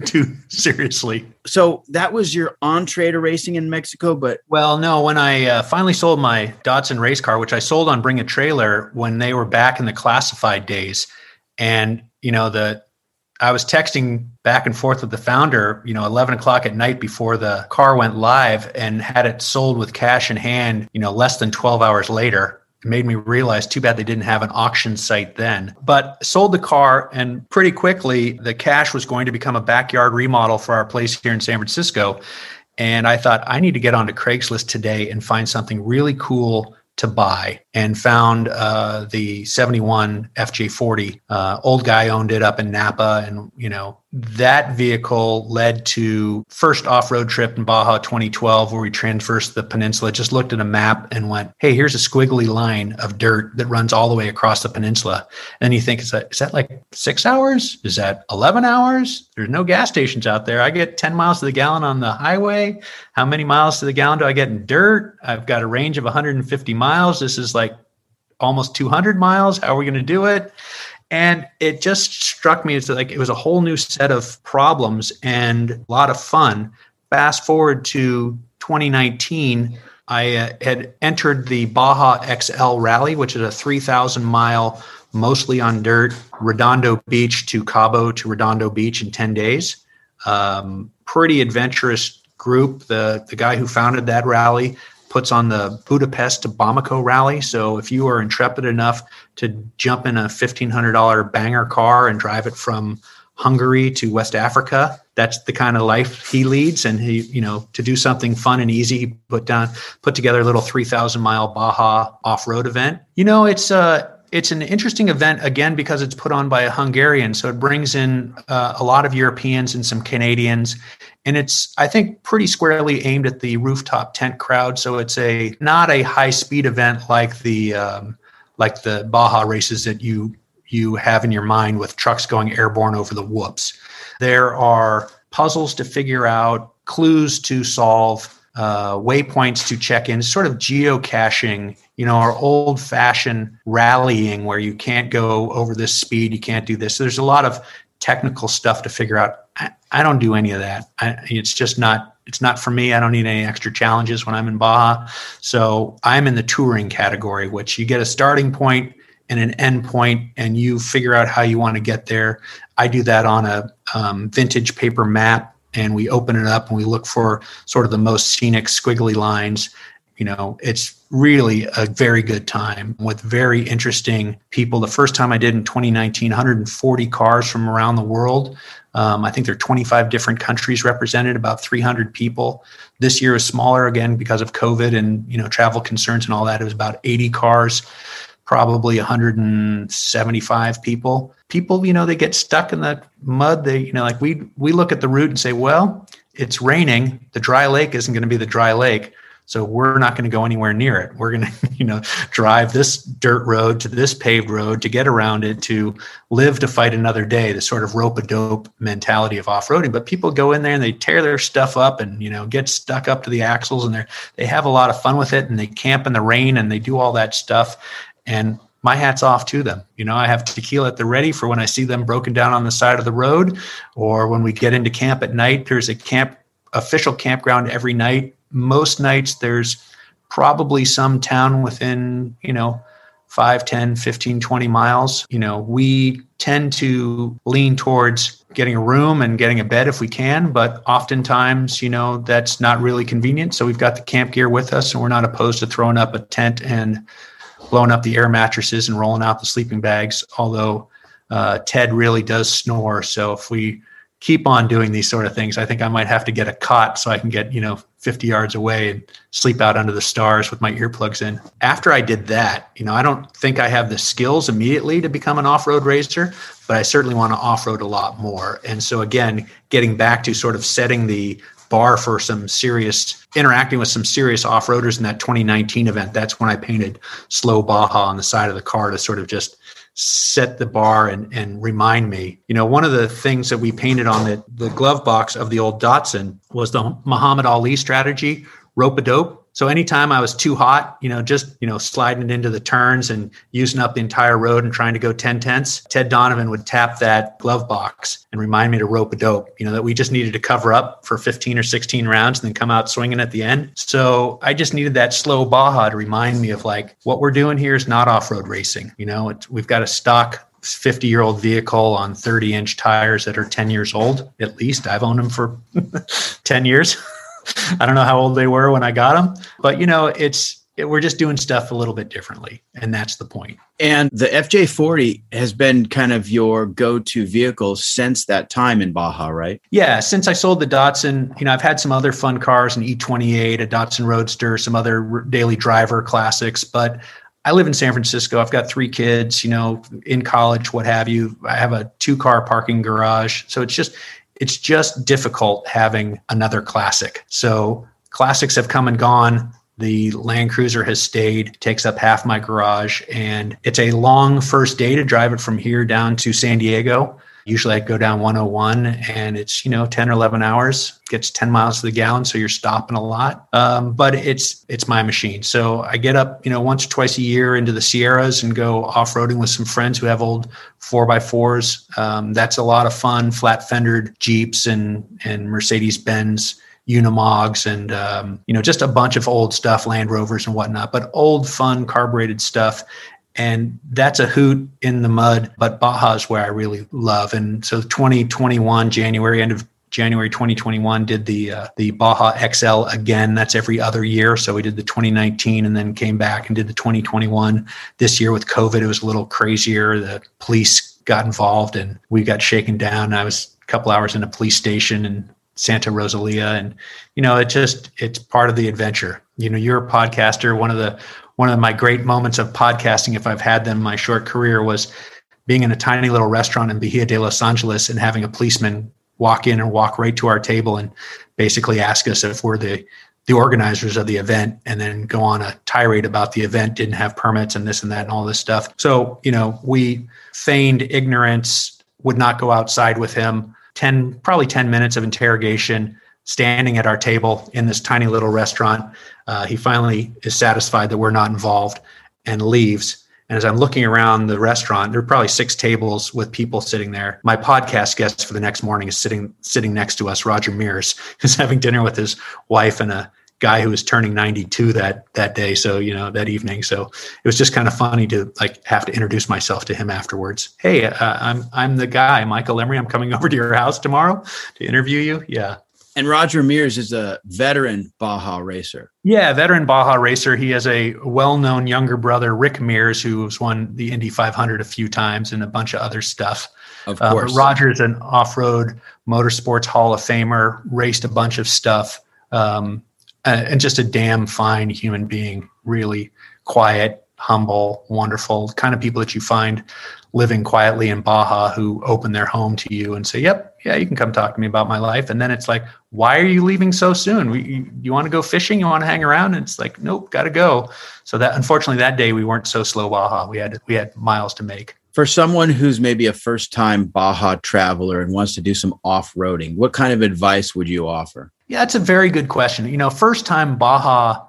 too seriously. So that was your entree to racing in mexico but well no when i uh, finally sold my Datsun race car which i sold on bring a trailer when they were back in the classified days and you know the I was texting back and forth with the founder, you know, 11 o'clock at night before the car went live and had it sold with cash in hand, you know, less than 12 hours later. It made me realize too bad they didn't have an auction site then. But sold the car, and pretty quickly, the cash was going to become a backyard remodel for our place here in San Francisco. And I thought, I need to get onto Craigslist today and find something really cool to buy and found uh, the 71 FJ40. Uh, old guy owned it up in Napa. And, you know, that vehicle led to first off-road trip in Baja 2012, where we traversed the peninsula, just looked at a map and went, hey, here's a squiggly line of dirt that runs all the way across the peninsula. And you think, is that, is that like six hours? Is that 11 hours? There's no gas stations out there. I get 10 miles to the gallon on the highway. How many miles to the gallon do I get in dirt? I've got a range of 150 miles. This is like almost 200 miles. How are we going to do it? And it just struck me as like it was a whole new set of problems and a lot of fun. Fast forward to 2019, I uh, had entered the Baja XL Rally, which is a 3,000 mile, mostly on dirt, Redondo Beach to Cabo to Redondo Beach in 10 days. Um, pretty adventurous group. The, the guy who founded that rally puts on the Budapest to Bamako rally. So if you are intrepid enough to jump in a $1,500 banger car and drive it from Hungary to West Africa, that's the kind of life he leads. And he, you know, to do something fun and easy, he put down, put together a little 3,000 mile Baja off road event. You know, it's, uh, it's an interesting event again because it's put on by a Hungarian, so it brings in uh, a lot of Europeans and some Canadians, and it's I think pretty squarely aimed at the rooftop tent crowd. So it's a not a high speed event like the um, like the Baja races that you you have in your mind with trucks going airborne over the whoops. There are puzzles to figure out, clues to solve, uh, waypoints to check in, sort of geocaching, you know, our old fashioned rallying where you can't go over this speed, you can't do this. So there's a lot of technical stuff to figure out. I, I don't do any of that. I, it's just not, it's not for me. I don't need any extra challenges when I'm in Baja. So I'm in the touring category, which you get a starting point and an end point and you figure out how you want to get there. I do that on a um, vintage paper map and we open it up and we look for sort of the most scenic squiggly lines you know it's really a very good time with very interesting people the first time i did in 2019 140 cars from around the world um, i think there are 25 different countries represented about 300 people this year is smaller again because of covid and you know travel concerns and all that it was about 80 cars probably 175 people. People, you know, they get stuck in the mud. They, you know, like we we look at the route and say, well, it's raining. The dry lake isn't going to be the dry lake. So we're not going to go anywhere near it. We're going to, you know, drive this dirt road to this paved road to get around it to live to fight another day. The sort of rope a dope mentality of off roading. But people go in there and they tear their stuff up and you know get stuck up to the axles and they they have a lot of fun with it and they camp in the rain and they do all that stuff. And my hat's off to them. You know, I have tequila at the ready for when I see them broken down on the side of the road, or when we get into camp at night. There's a camp official campground every night. Most nights there's probably some town within, you know, 5, 10, 15, 20 miles. You know, we tend to lean towards getting a room and getting a bed if we can, but oftentimes, you know, that's not really convenient. So we've got the camp gear with us and we're not opposed to throwing up a tent and blowing up the air mattresses and rolling out the sleeping bags. Although uh, Ted really does snore, so if we keep on doing these sort of things, I think I might have to get a cot so I can get you know 50 yards away and sleep out under the stars with my earplugs in. After I did that, you know, I don't think I have the skills immediately to become an off-road racer, but I certainly want to off-road a lot more. And so again, getting back to sort of setting the bar for some serious interacting with some serious off-roaders in that 2019 event. That's when I painted slow Baja on the side of the car to sort of just set the bar and, and remind me. You know, one of the things that we painted on the, the glove box of the old Datsun was the Muhammad Ali strategy, rope a dope. So anytime I was too hot, you know, just, you know, sliding it into the turns and using up the entire road and trying to go 10 tenths, Ted Donovan would tap that glove box and remind me to rope a dope, you know, that we just needed to cover up for 15 or 16 rounds and then come out swinging at the end. So I just needed that slow Baja to remind me of like, what we're doing here is not off-road racing. You know, we've got a stock 50 year old vehicle on 30 inch tires that are 10 years old at least i've owned them for 10 years I don't know how old they were when I got them, but you know, it's it, we're just doing stuff a little bit differently, and that's the point. And the FJ40 has been kind of your go-to vehicle since that time in Baja, right? Yeah, since I sold the Datsun, you know, I've had some other fun cars, an E28, a Datsun Roadster, some other daily driver classics, but I live in San Francisco. I've got three kids, you know, in college, what have you. I have a two car parking garage. So it's just, it's just difficult having another classic. So classics have come and gone. The Land Cruiser has stayed, takes up half my garage, and it's a long first day to drive it from here down to San Diego. Usually I go down 101 and it's, you know, 10 or 11 hours, gets 10 miles to the gallon. So you're stopping a lot. Um, but it's, it's my machine. So I get up, you know, once or twice a year into the Sierras and go off roading with some friends who have old four by fours. Um, that's a lot of fun, flat fendered Jeeps and, and Mercedes Benz Unimogs and um, you know just a bunch of old stuff, Land Rovers and whatnot, but old fun carbureted stuff and that's a hoot in the mud but baja is where i really love. And so 2021 january end of january 2021 did the uh, the baja xl again. That's every other year. So we did the 2019 and then came back and did the 2021 this year with covid it was a little crazier. The police got involved and we got shaken down. I was a couple hours in a police station in santa rosalia. And you know it just it's part of the adventure. You know you're a podcaster one of the one of my great moments of podcasting, if I've had them in my short career, was being in a tiny little restaurant in Bahia de Los Angeles and having a policeman walk in and walk right to our table and basically ask us if we're the the organizers of the event and then go on a tirade about the event didn't have permits and this and that and all this stuff. So you know we feigned ignorance would not go outside with him. 10 probably 10 minutes of interrogation standing at our table in this tiny little restaurant. Uh, he finally is satisfied that we're not involved and leaves. And as I'm looking around the restaurant, there are probably six tables with people sitting there. My podcast guest for the next morning is sitting sitting next to us, Roger Mears, who's having dinner with his wife and a guy who was turning 92 that that day. So you know that evening. So it was just kind of funny to like have to introduce myself to him afterwards. Hey, uh, I'm I'm the guy, Michael Emery. I'm coming over to your house tomorrow to interview you. Yeah. And Roger Mears is a veteran Baja racer. Yeah, veteran Baja racer. He has a well-known younger brother, Rick Mears, who's won the Indy 500 a few times and a bunch of other stuff. Of course. Uh, Roger's an off-road motorsports Hall of Famer, raced a bunch of stuff, um, and just a damn fine human being. Really quiet, humble, wonderful, kind of people that you find living quietly in Baja who open their home to you and say, "Yep, yeah, you can come talk to me about my life." And then it's like, "Why are you leaving so soon? We, you, you want to go fishing? You want to hang around?" And it's like, "Nope, got to go." So that unfortunately that day we weren't so slow Baja. We had we had miles to make. For someone who's maybe a first-time Baja traveler and wants to do some off-roading, what kind of advice would you offer? Yeah, that's a very good question. You know, first-time Baja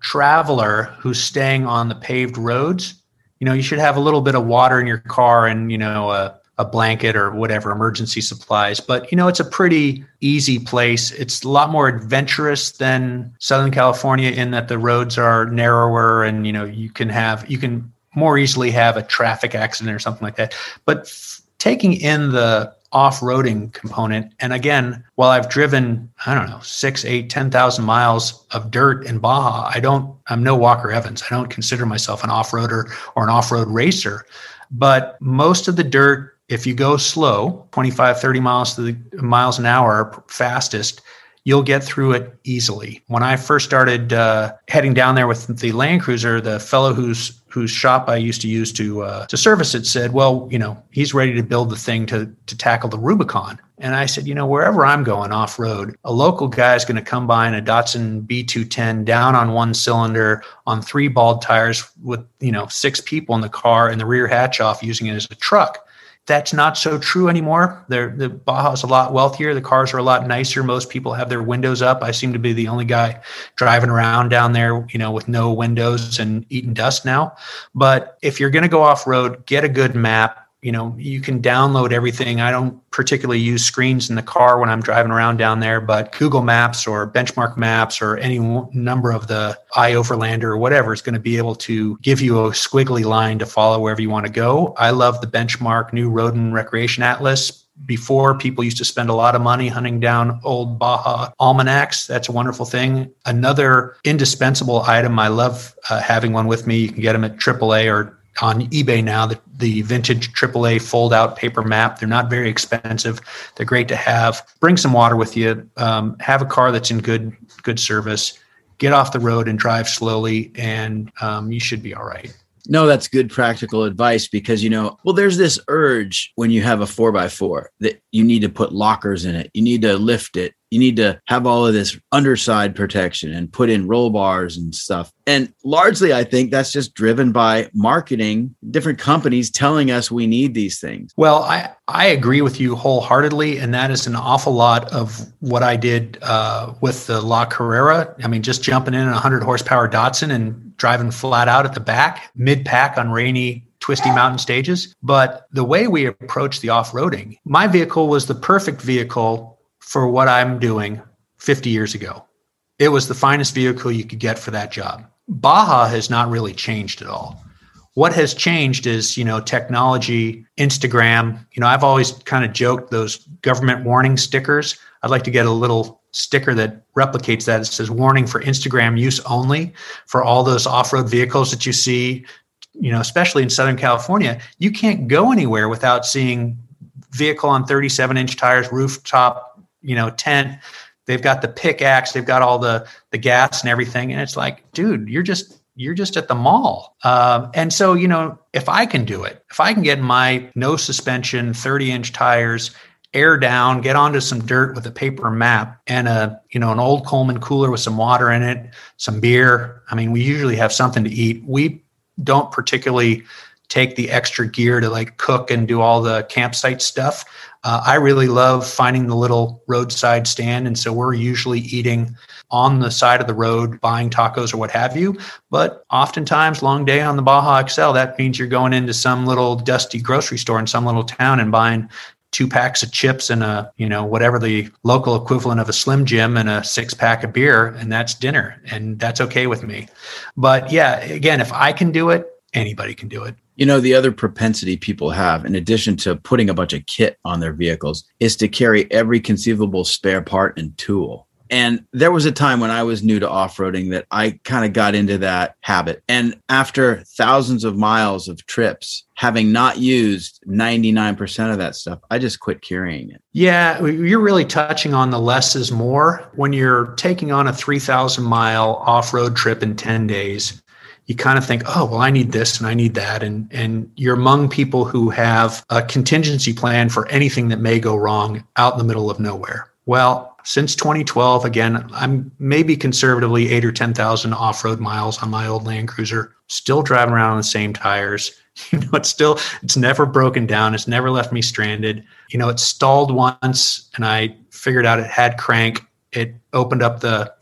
traveler who's staying on the paved roads you know, you should have a little bit of water in your car and, you know, a, a blanket or whatever emergency supplies. But, you know, it's a pretty easy place. It's a lot more adventurous than Southern California in that the roads are narrower and, you know, you can have, you can more easily have a traffic accident or something like that. But f- taking in the off-roading component. And again, while I've driven, I don't know, six, eight, ten thousand miles of dirt in Baja, I don't, I'm no Walker Evans. I don't consider myself an off-roader or an off-road racer. But most of the dirt, if you go slow, 25, 30 miles to the miles an hour fastest, you'll get through it easily. When I first started uh, heading down there with the Land Cruiser, the fellow whose whose shop I used to use to uh, to service it said, "Well, you know, he's ready to build the thing to to tackle the Rubicon." And I said, "You know, wherever I'm going off road, a local guy is going to come by in a Datsun B210 down on one cylinder on three bald tires with you know six people in the car and the rear hatch off, using it as a truck." That's not so true anymore. They're, the Baja's a lot wealthier. The cars are a lot nicer. Most people have their windows up. I seem to be the only guy driving around down there, you know, with no windows and eating dust now. But if you're going to go off road, get a good map you know you can download everything i don't particularly use screens in the car when i'm driving around down there but google maps or benchmark maps or any number of the iOverlander or whatever is going to be able to give you a squiggly line to follow wherever you want to go i love the benchmark new road and recreation atlas before people used to spend a lot of money hunting down old Baja almanacs. That's a wonderful thing. Another indispensable item. I love uh, having one with me. You can get them at AAA or on eBay now the, the vintage AAA fold out paper map. They're not very expensive. They're great to have. Bring some water with you. Um, have a car that's in good good service. Get off the road and drive slowly, and um, you should be all right. No, that's good practical advice because you know, well, there's this urge when you have a four by four that you need to put lockers in it, you need to lift it, you need to have all of this underside protection and put in roll bars and stuff. And largely, I think that's just driven by marketing, different companies telling us we need these things. Well, I, I agree with you wholeheartedly. And that is an awful lot of what I did uh, with the La Carrera. I mean, just jumping in a 100 horsepower Datsun and driving flat out at the back, mid pack on rainy twisty mountain stages. But the way we approach the off roading, my vehicle was the perfect vehicle for what I'm doing 50 years ago. It was the finest vehicle you could get for that job. Baja has not really changed at all. What has changed is, you know, technology, Instagram. You know, I've always kind of joked those government warning stickers. I'd like to get a little sticker that replicates that. It says warning for Instagram use only for all those off-road vehicles that you see, you know, especially in Southern California. You can't go anywhere without seeing vehicle on 37 inch tires, rooftop you know tent. They've got the pickaxe. They've got all the the gas and everything. And it's like dude you're just you're just at the mall. Um, and so you know if i can do it if i can get my no suspension 30 inch tires air down get onto some dirt with a paper map and a you know an old coleman cooler with some water in it some beer. I mean we usually have something to eat. We don't particularly take the extra gear to like cook and do all the campsite stuff uh, I really love finding the little roadside stand. And so we're usually eating on the side of the road, buying tacos or what have you. But oftentimes, long day on the Baja XL, that means you're going into some little dusty grocery store in some little town and buying two packs of chips and a you know whatever the local equivalent of a slim jim and a six pack of beer and that's dinner and that's okay with me but yeah again if i can do it anybody can do it you know, the other propensity people have, in addition to putting a bunch of kit on their vehicles, is to carry every conceivable spare part and tool. And there was a time when I was new to off roading that I kind of got into that habit. And after thousands of miles of trips, having not used 99% of that stuff, I just quit carrying it. Yeah, you're really touching on the less is more. When you're taking on a 3,000 mile off road trip in 10 days, you kind of think, oh, well, I need this and I need that. And, and you're among people who have a contingency plan for anything that may go wrong out in the middle of nowhere. Well, since 2012, again, I'm maybe conservatively eight or 10,000 off road miles on my old Land Cruiser, still driving around on the same tires. You know, it's still, it's never broken down. It's never left me stranded. You know, it stalled once and I figured out it had crank. It opened up the,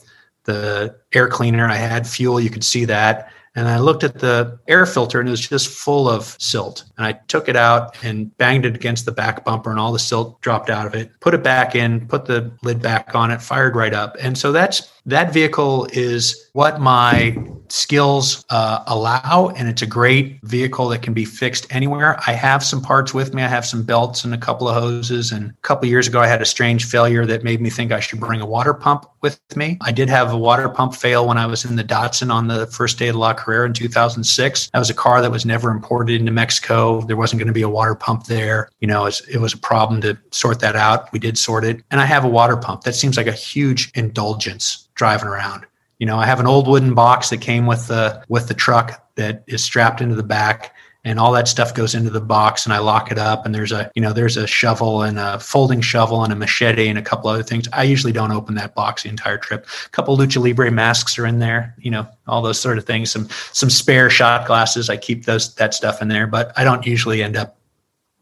the air cleaner. I had fuel. You could see that and I looked at the air filter and it was just full of silt. And I took it out and banged it against the back bumper, and all the silt dropped out of it. Put it back in, put the lid back on it, fired right up. And so that's that vehicle is what my skills uh, allow, and it's a great vehicle that can be fixed anywhere. I have some parts with me. I have some belts and a couple of hoses. And a couple years ago, I had a strange failure that made me think I should bring a water pump with me. I did have a water pump fail when I was in the Datsun on the first day of La Carrera in 2006. That was a car that was never imported into Mexico. There wasn't going to be a water pump there. You know, it was, it was a problem to sort that out. We did sort it. And I have a water pump. That seems like a huge indulgence driving around. You know, I have an old wooden box that came with the with the truck that is strapped into the back and all that stuff goes into the box and I lock it up and there's a you know there's a shovel and a folding shovel and a machete and a couple other things. I usually don't open that box the entire trip. A couple lucha libre masks are in there, you know, all those sort of things. Some some spare shot glasses. I keep those that stuff in there, but I don't usually end up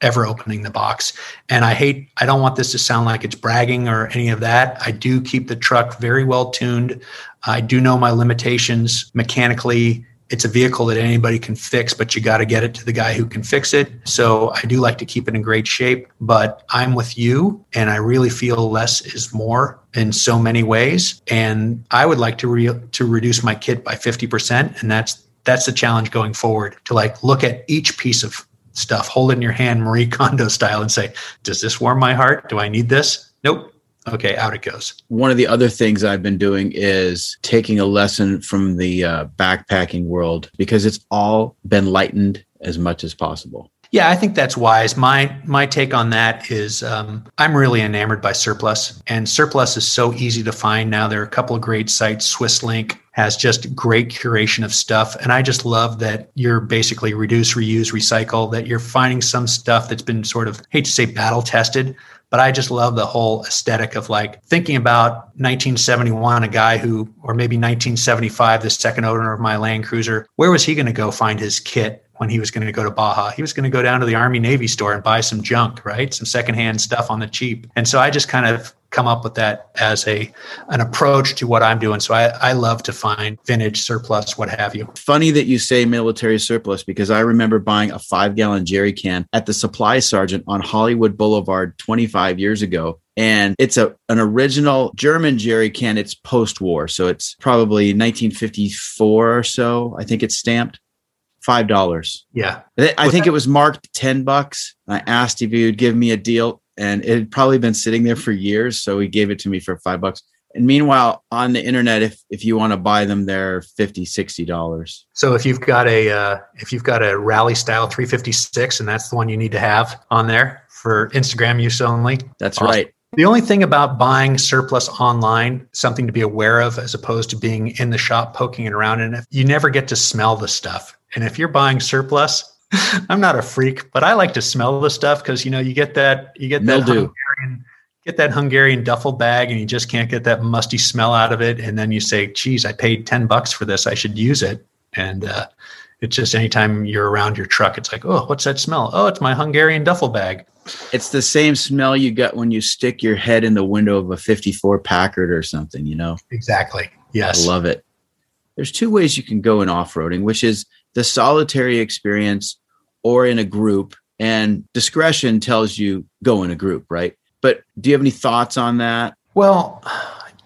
ever opening the box. And I hate, I don't want this to sound like it's bragging or any of that. I do keep the truck very well tuned. I do know my limitations mechanically. It's a vehicle that anybody can fix, but you got to get it to the guy who can fix it. So I do like to keep it in great shape, but I'm with you and I really feel less is more in so many ways. And I would like to re- to reduce my kit by 50%. And that's that's the challenge going forward to like look at each piece of stuff, hold it in your hand, Marie Kondo style, and say, Does this warm my heart? Do I need this? Nope. Okay, out it goes. One of the other things I've been doing is taking a lesson from the uh, backpacking world because it's all been lightened as much as possible. Yeah, I think that's wise. My my take on that is um, I'm really enamored by surplus, and surplus is so easy to find now. There are a couple of great sites. Swisslink has just great curation of stuff, and I just love that you're basically reduce, reuse, recycle. That you're finding some stuff that's been sort of hate to say battle tested, but I just love the whole aesthetic of like thinking about 1971, a guy who, or maybe 1975, the second owner of my Land Cruiser. Where was he going to go find his kit? When he was going to go to Baja. He was going to go down to the Army Navy store and buy some junk, right? Some secondhand stuff on the cheap. And so I just kind of come up with that as a an approach to what I'm doing. So I, I love to find vintage surplus, what have you. Funny that you say military surplus because I remember buying a five gallon jerry can at the supply sergeant on Hollywood Boulevard 25 years ago. And it's a an original German jerry can. It's post war, so it's probably 1954 or so. I think it's stamped five dollars. Yeah, I think it was marked ten bucks. I asked if he would give me a deal, and it had probably been sitting there for years, so he gave it to me for five bucks. And meanwhile, on the internet, if if you want to buy them, they're 50 60 dollars. So if you've got a uh, if you've got a rally style 356, and that's the one you need to have on there for Instagram use only. That's awesome. right. The only thing about buying surplus online, something to be aware of as opposed to being in the shop poking it around it, you never get to smell the stuff. And if you're buying surplus, I'm not a freak, but I like to smell the stuff because you know you get that you get that Hungarian, get that Hungarian duffel bag and you just can't get that musty smell out of it. And then you say, "Geez, I paid ten bucks for this. I should use it." And uh, it's just anytime you're around your truck, it's like, "Oh, what's that smell? Oh, it's my Hungarian duffel bag." It's the same smell you get when you stick your head in the window of a 54 Packard or something. You know exactly. Yes, I love it. There's two ways you can go in off roading, which is the solitary experience or in a group and discretion tells you go in a group right but do you have any thoughts on that well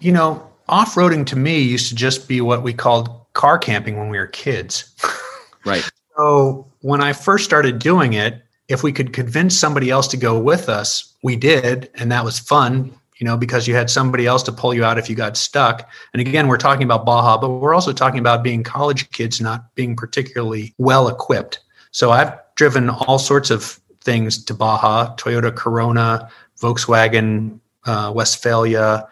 you know off-roading to me used to just be what we called car camping when we were kids right so when i first started doing it if we could convince somebody else to go with us we did and that was fun you know, because you had somebody else to pull you out if you got stuck. And again, we're talking about Baja, but we're also talking about being college kids not being particularly well equipped. So I've driven all sorts of things to Baja Toyota Corona, Volkswagen, uh, Westfalia,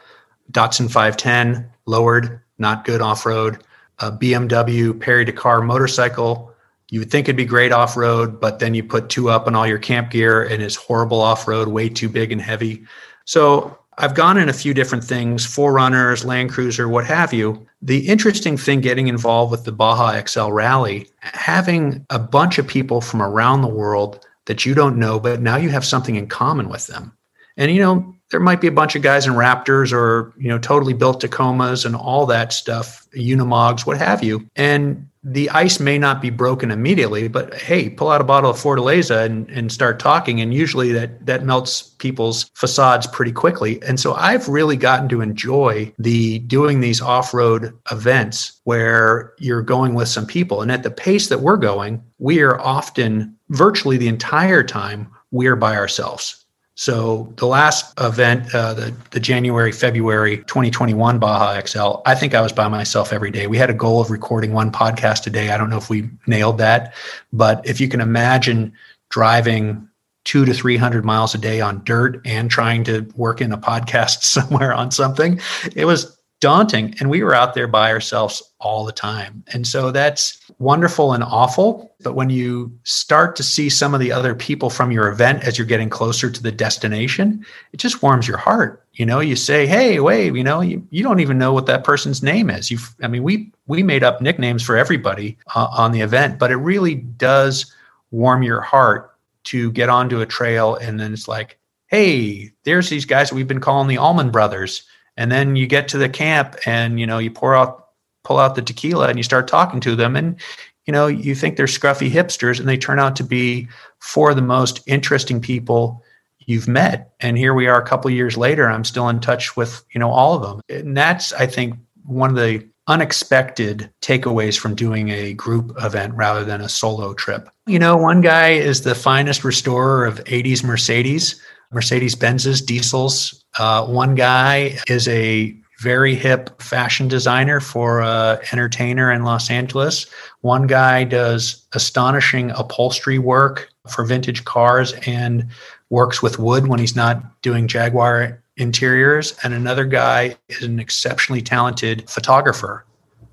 Datsun 510, lowered, not good off road, a BMW Paris Dakar motorcycle. You would think it'd be great off road, but then you put two up on all your camp gear and it's horrible off road, way too big and heavy. So I've gone in a few different things, 4Runners, Land Cruiser, what have you. The interesting thing getting involved with the Baja XL Rally, having a bunch of people from around the world that you don't know, but now you have something in common with them. And, you know, there might be a bunch of guys in Raptors or, you know, totally built Tacomas and all that stuff, Unimogs, what have you. And the ice may not be broken immediately, but hey, pull out a bottle of Fortaleza and, and start talking. And usually that, that melts people's facades pretty quickly. And so I've really gotten to enjoy the doing these off-road events where you're going with some people. And at the pace that we're going, we are often virtually the entire time we're by ourselves. So the last event, uh, the, the January, February 2021 Baja XL, I think I was by myself every day. We had a goal of recording one podcast a day. I don't know if we nailed that, but if you can imagine driving two to 300 miles a day on dirt and trying to work in a podcast somewhere on something, it was daunting. And we were out there by ourselves all the time. And so that's wonderful and awful. But when you start to see some of the other people from your event as you're getting closer to the destination, it just warms your heart. You know, you say, Hey, wave, you know, you, you don't even know what that person's name is. You, I mean, we, we made up nicknames for everybody uh, on the event, but it really does warm your heart to get onto a trail and then it's like, hey, there's these guys that we've been calling the Allman Brothers. And then you get to the camp and you know you pour out pull out the tequila and you start talking to them. And you know you think they're scruffy hipsters and they turn out to be four of the most interesting people you've met. And here we are a couple years later i'm still in touch with you know all of them. And that's i think one of the unexpected takeaways from doing a group event rather than a solo trip. You know, one guy is the finest restorer of 80s Mercedes, Mercedes Benz's, diesels. Uh, one guy is a very hip fashion designer for a entertainer in Los Angeles. One guy does astonishing upholstery work for vintage cars and works with wood when he's not doing Jaguar interiors, and another guy is an exceptionally talented photographer.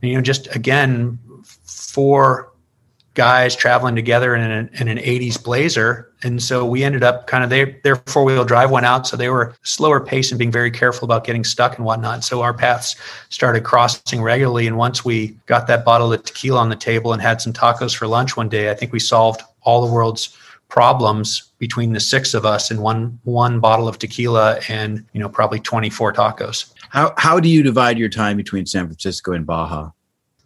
And, you know, just again, four guys traveling together in an, in an 80s blazer. And so we ended up kind of, they, their four wheel drive went out. So they were slower pace and being very careful about getting stuck and whatnot. So our paths started crossing regularly. And once we got that bottle of tequila on the table and had some tacos for lunch one day, I think we solved all the world's problems between the six of us in one one bottle of tequila and you know probably 24 tacos how how do you divide your time between san francisco and baja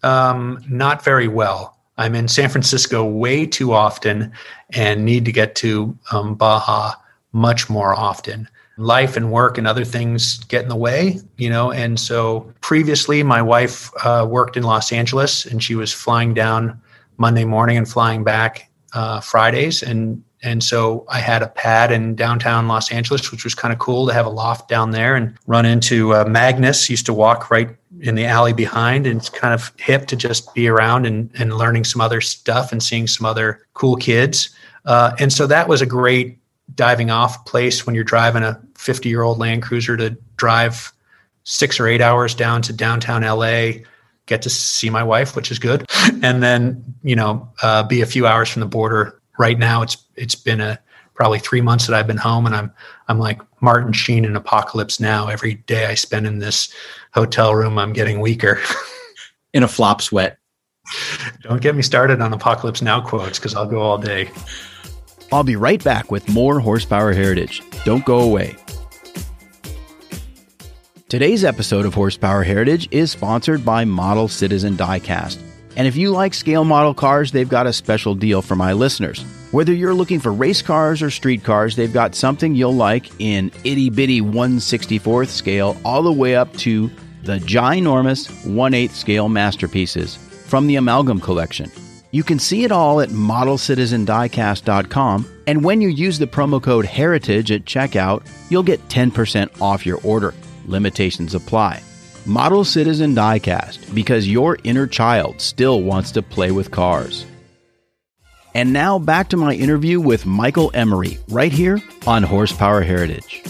um, not very well i'm in san francisco way too often and need to get to um, baja much more often life and work and other things get in the way you know and so previously my wife uh, worked in los angeles and she was flying down monday morning and flying back uh, Fridays, and and so I had a pad in downtown Los Angeles, which was kind of cool to have a loft down there and run into uh, Magnus. Used to walk right in the alley behind, and it's kind of hip to just be around and and learning some other stuff and seeing some other cool kids. Uh, and so that was a great diving off place when you're driving a 50 year old Land Cruiser to drive six or eight hours down to downtown LA get to see my wife, which is good, and then you know uh, be a few hours from the border. Right now, it's it's been a probably three months that I've been home, and I'm I'm like Martin Sheen in Apocalypse Now. Every day I spend in this hotel room, I'm getting weaker. in a flop sweat. Don't get me started on Apocalypse Now quotes because I'll go all day. I'll be right back with more Horsepower Heritage. Don't go away. Today's episode of Horsepower Heritage is sponsored by Model Citizen Diecast. And if you like scale model cars, they've got a special deal for my listeners. Whether you're looking for race cars or street cars, they've got something you'll like in itty bitty 164th scale all the way up to the ginormous 1 8 scale masterpieces from the Amalgam Collection. You can see it all at modelcitizendiecast.com, and when you use the promo code HERITAGE at checkout, you'll get 10% off your order. Limitations apply. Model Citizen Diecast because your inner child still wants to play with cars. And now back to my interview with Michael Emery right here on Horsepower Heritage.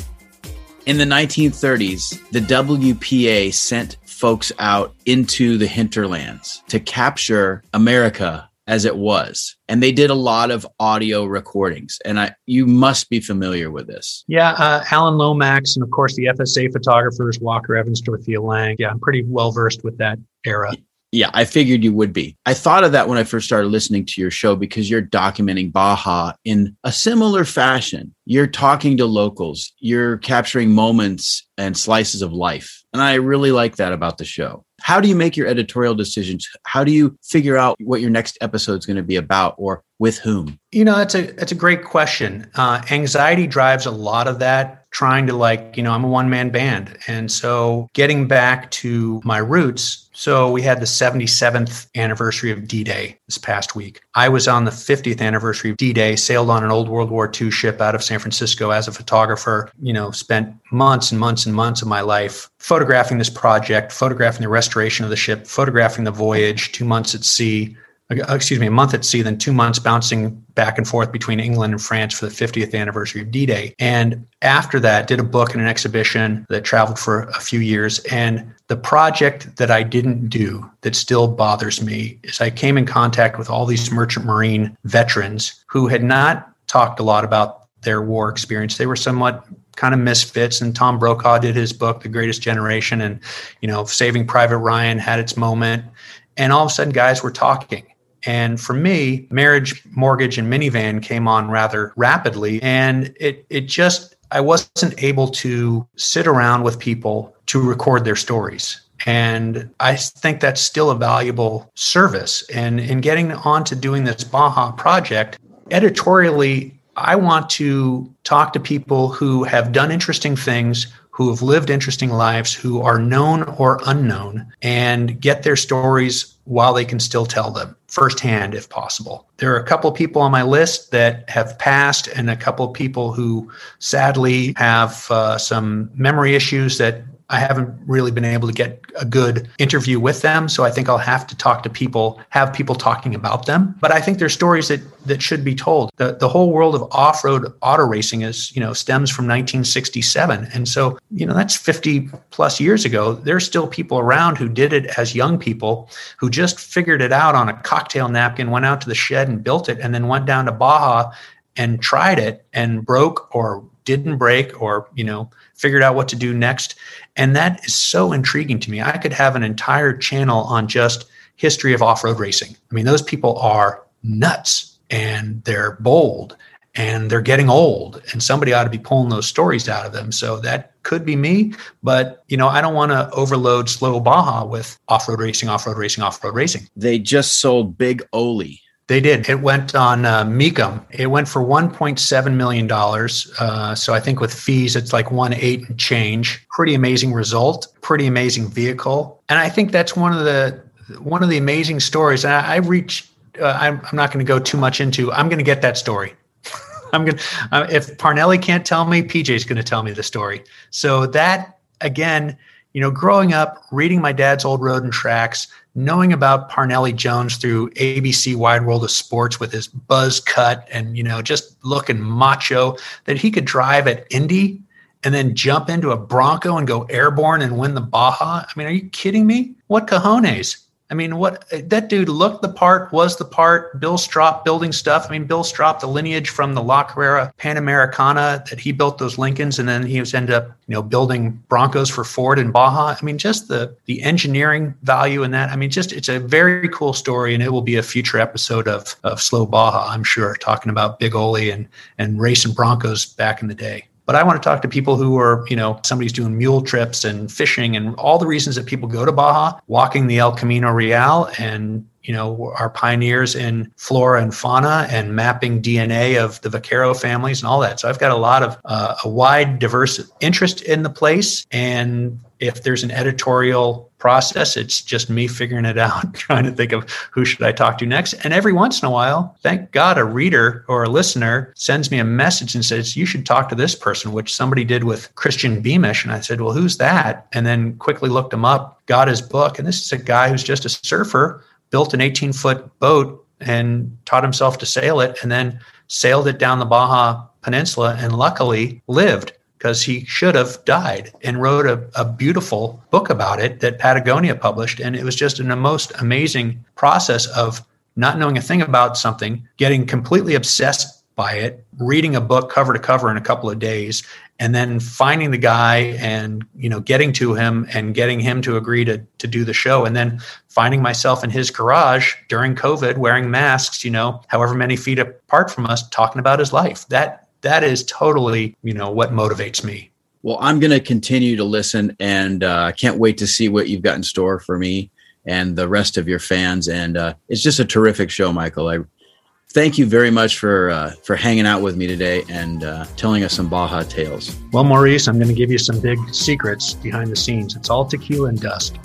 In the 1930s, the WPA sent folks out into the hinterlands to capture America as it was. And they did a lot of audio recordings. And i you must be familiar with this. Yeah uh, alan lomax and of course the fsa photographers walker evans dorothea lange yeah i'm pretty well versed with that era yeah, I figured you would be. I thought of that when I first started listening to your show because you're documenting Baja in a similar fashion. You're talking to locals, you're capturing moments and slices of life. And I really like that about the show. How do you make your editorial decisions? How do you figure out what your next episode is going to be about or with whom? You know, that's a that's a great question. Uh, anxiety drives a lot of that. Trying to like, you know, I'm a one man band, and so getting back to my roots. So we had the 77th anniversary of D-Day this past week. I was on the 50th anniversary of D-Day. Sailed on an old World War II ship out of San Francisco as a photographer. You know, spent months and months and months of my life photographing this project, photographing the restoration of the ship, photographing the voyage, two months at sea, Uh, excuse me, a month at sea, then two months bouncing back and forth between England and France for the 50th anniversary of D Day. And after that, did a book and an exhibition that traveled for a few years. And the project that I didn't do that still bothers me is I came in contact with all these merchant marine veterans who had not talked a lot about their war experience. They were somewhat kind of misfits and Tom Brokaw did his book The Greatest Generation and you know Saving Private Ryan had its moment and all of a sudden guys were talking And for me, marriage, mortgage, and minivan came on rather rapidly. And it, it just, I wasn't able to sit around with people to record their stories. And I think that's still a valuable service. And in getting on to doing this Baja project, editorially, I want to talk to people who have done interesting things, who have lived interesting lives, who are known or unknown, and get their stories while they can still tell them firsthand if possible. There are a couple of people on my list that have passed, and a couple of people who sadly have uh, some memory issues that I haven't really been able to get a good interview with them. So I think I'll have to talk to people, have people talking about them. But I think there's stories that that should be told. The the whole world of off-road auto racing is, you know, stems from 1967. And so, you know, that's 50 plus years ago. There's still people around who did it as young people who just figured it out on a cocktail napkin, went out to the shed and built it, and then went down to Baja and tried it and broke or didn't break or, you know, figured out what to do next. And that is so intriguing to me. I could have an entire channel on just history of off road racing. I mean, those people are nuts and they're bold and they're getting old and somebody ought to be pulling those stories out of them so that could be me but you know i don't want to overload slow baja with off-road racing off-road racing off-road racing they just sold Big Oly they did. It went on uh, Mecum. It went for $1.7 million. Uh, so I think with fees, it's like one eight and change. Pretty amazing result. Pretty amazing vehicle. And I think that's one of the one of the amazing stories. And I, I reach. Uh, I'm, I'm, not going to go too much into. I'm going to get that story. I'm going. uh, if Parnelli can't tell me, PJ's going to tell me the story. So that again, you know, growing up, reading my dad's old road and tracks knowing about Parnelli Jones through ABC Wide World of Sports with his buzz cut and you know just looking macho that he could drive at Indy and then jump into a Bronco and go airborne and win the Baja. I mean, are you kidding me? What cojones? I mean, what that dude looked the part, was the part. Bill Stroppe building stuff. I mean, Bill Stroppe, the lineage from the La Carrera Panamericana that he built those Lincolns, and then he was ended up, you know, building Broncos for Ford and Baja. I mean, just the the engineering value in that. I mean, just it's a very cool story, and it will be a future episode of of Slow Baja, I'm sure, talking about Big Oly and and racing Broncos back in the day. But I want to talk to people who are, you know, somebody's doing mule trips and fishing and all the reasons that people go to Baja, walking the El Camino Real and you know, are pioneers in flora and fauna and mapping DNA of the Vaquero families and all that. So I've got a lot of uh, a wide, diverse interest in the place. And if there's an editorial process. It's just me figuring it out, trying to think of who should I talk to next. And every once in a while, thank God, a reader or a listener sends me a message and says, You should talk to this person, which somebody did with Christian Beamish. And I said, Well, who's that? And then quickly looked him up, got his book. And this is a guy who's just a surfer, built an 18 foot boat and taught himself to sail it, and then sailed it down the Baja Peninsula and luckily lived because he should have died and wrote a, a, beautiful book about it that Patagonia published. And it was just an, a most amazing process of not knowing a thing about something, getting completely obsessed by it, reading a book cover to cover in a couple of days, and then finding the guy and you know getting to him and getting him to agree to to do the show and then finding myself in his garage during covid wearing masks you know however many feet apart from us talking about his life that that is totally, you know, what motivates me. Well, I'm going to continue to listen and uh, I uh, can't wait to see what you've got in store for me and the rest of your fans. And uh, it's just a terrific show, Michael. I thank you very much for uh, for hanging out with me today and uh, telling us some Baja tales. Well, Maurice, I'm going to give you some big secrets behind the scenes. It's all tequila and dust.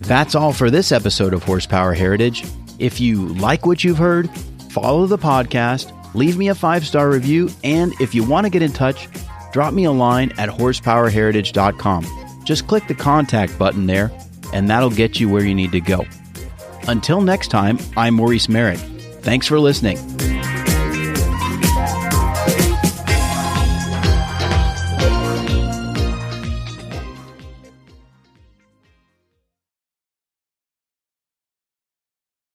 That's all for this episode of Horsepower Heritage. If you like what you've heard, follow the podcast leave me a five star review, and if you want to get in touch, drop me a line at horsepowerheritage.com. Just click the contact button there, and that'll get you where you need to go. Until next time, I'm Maurice Merrick. Thanks for listening.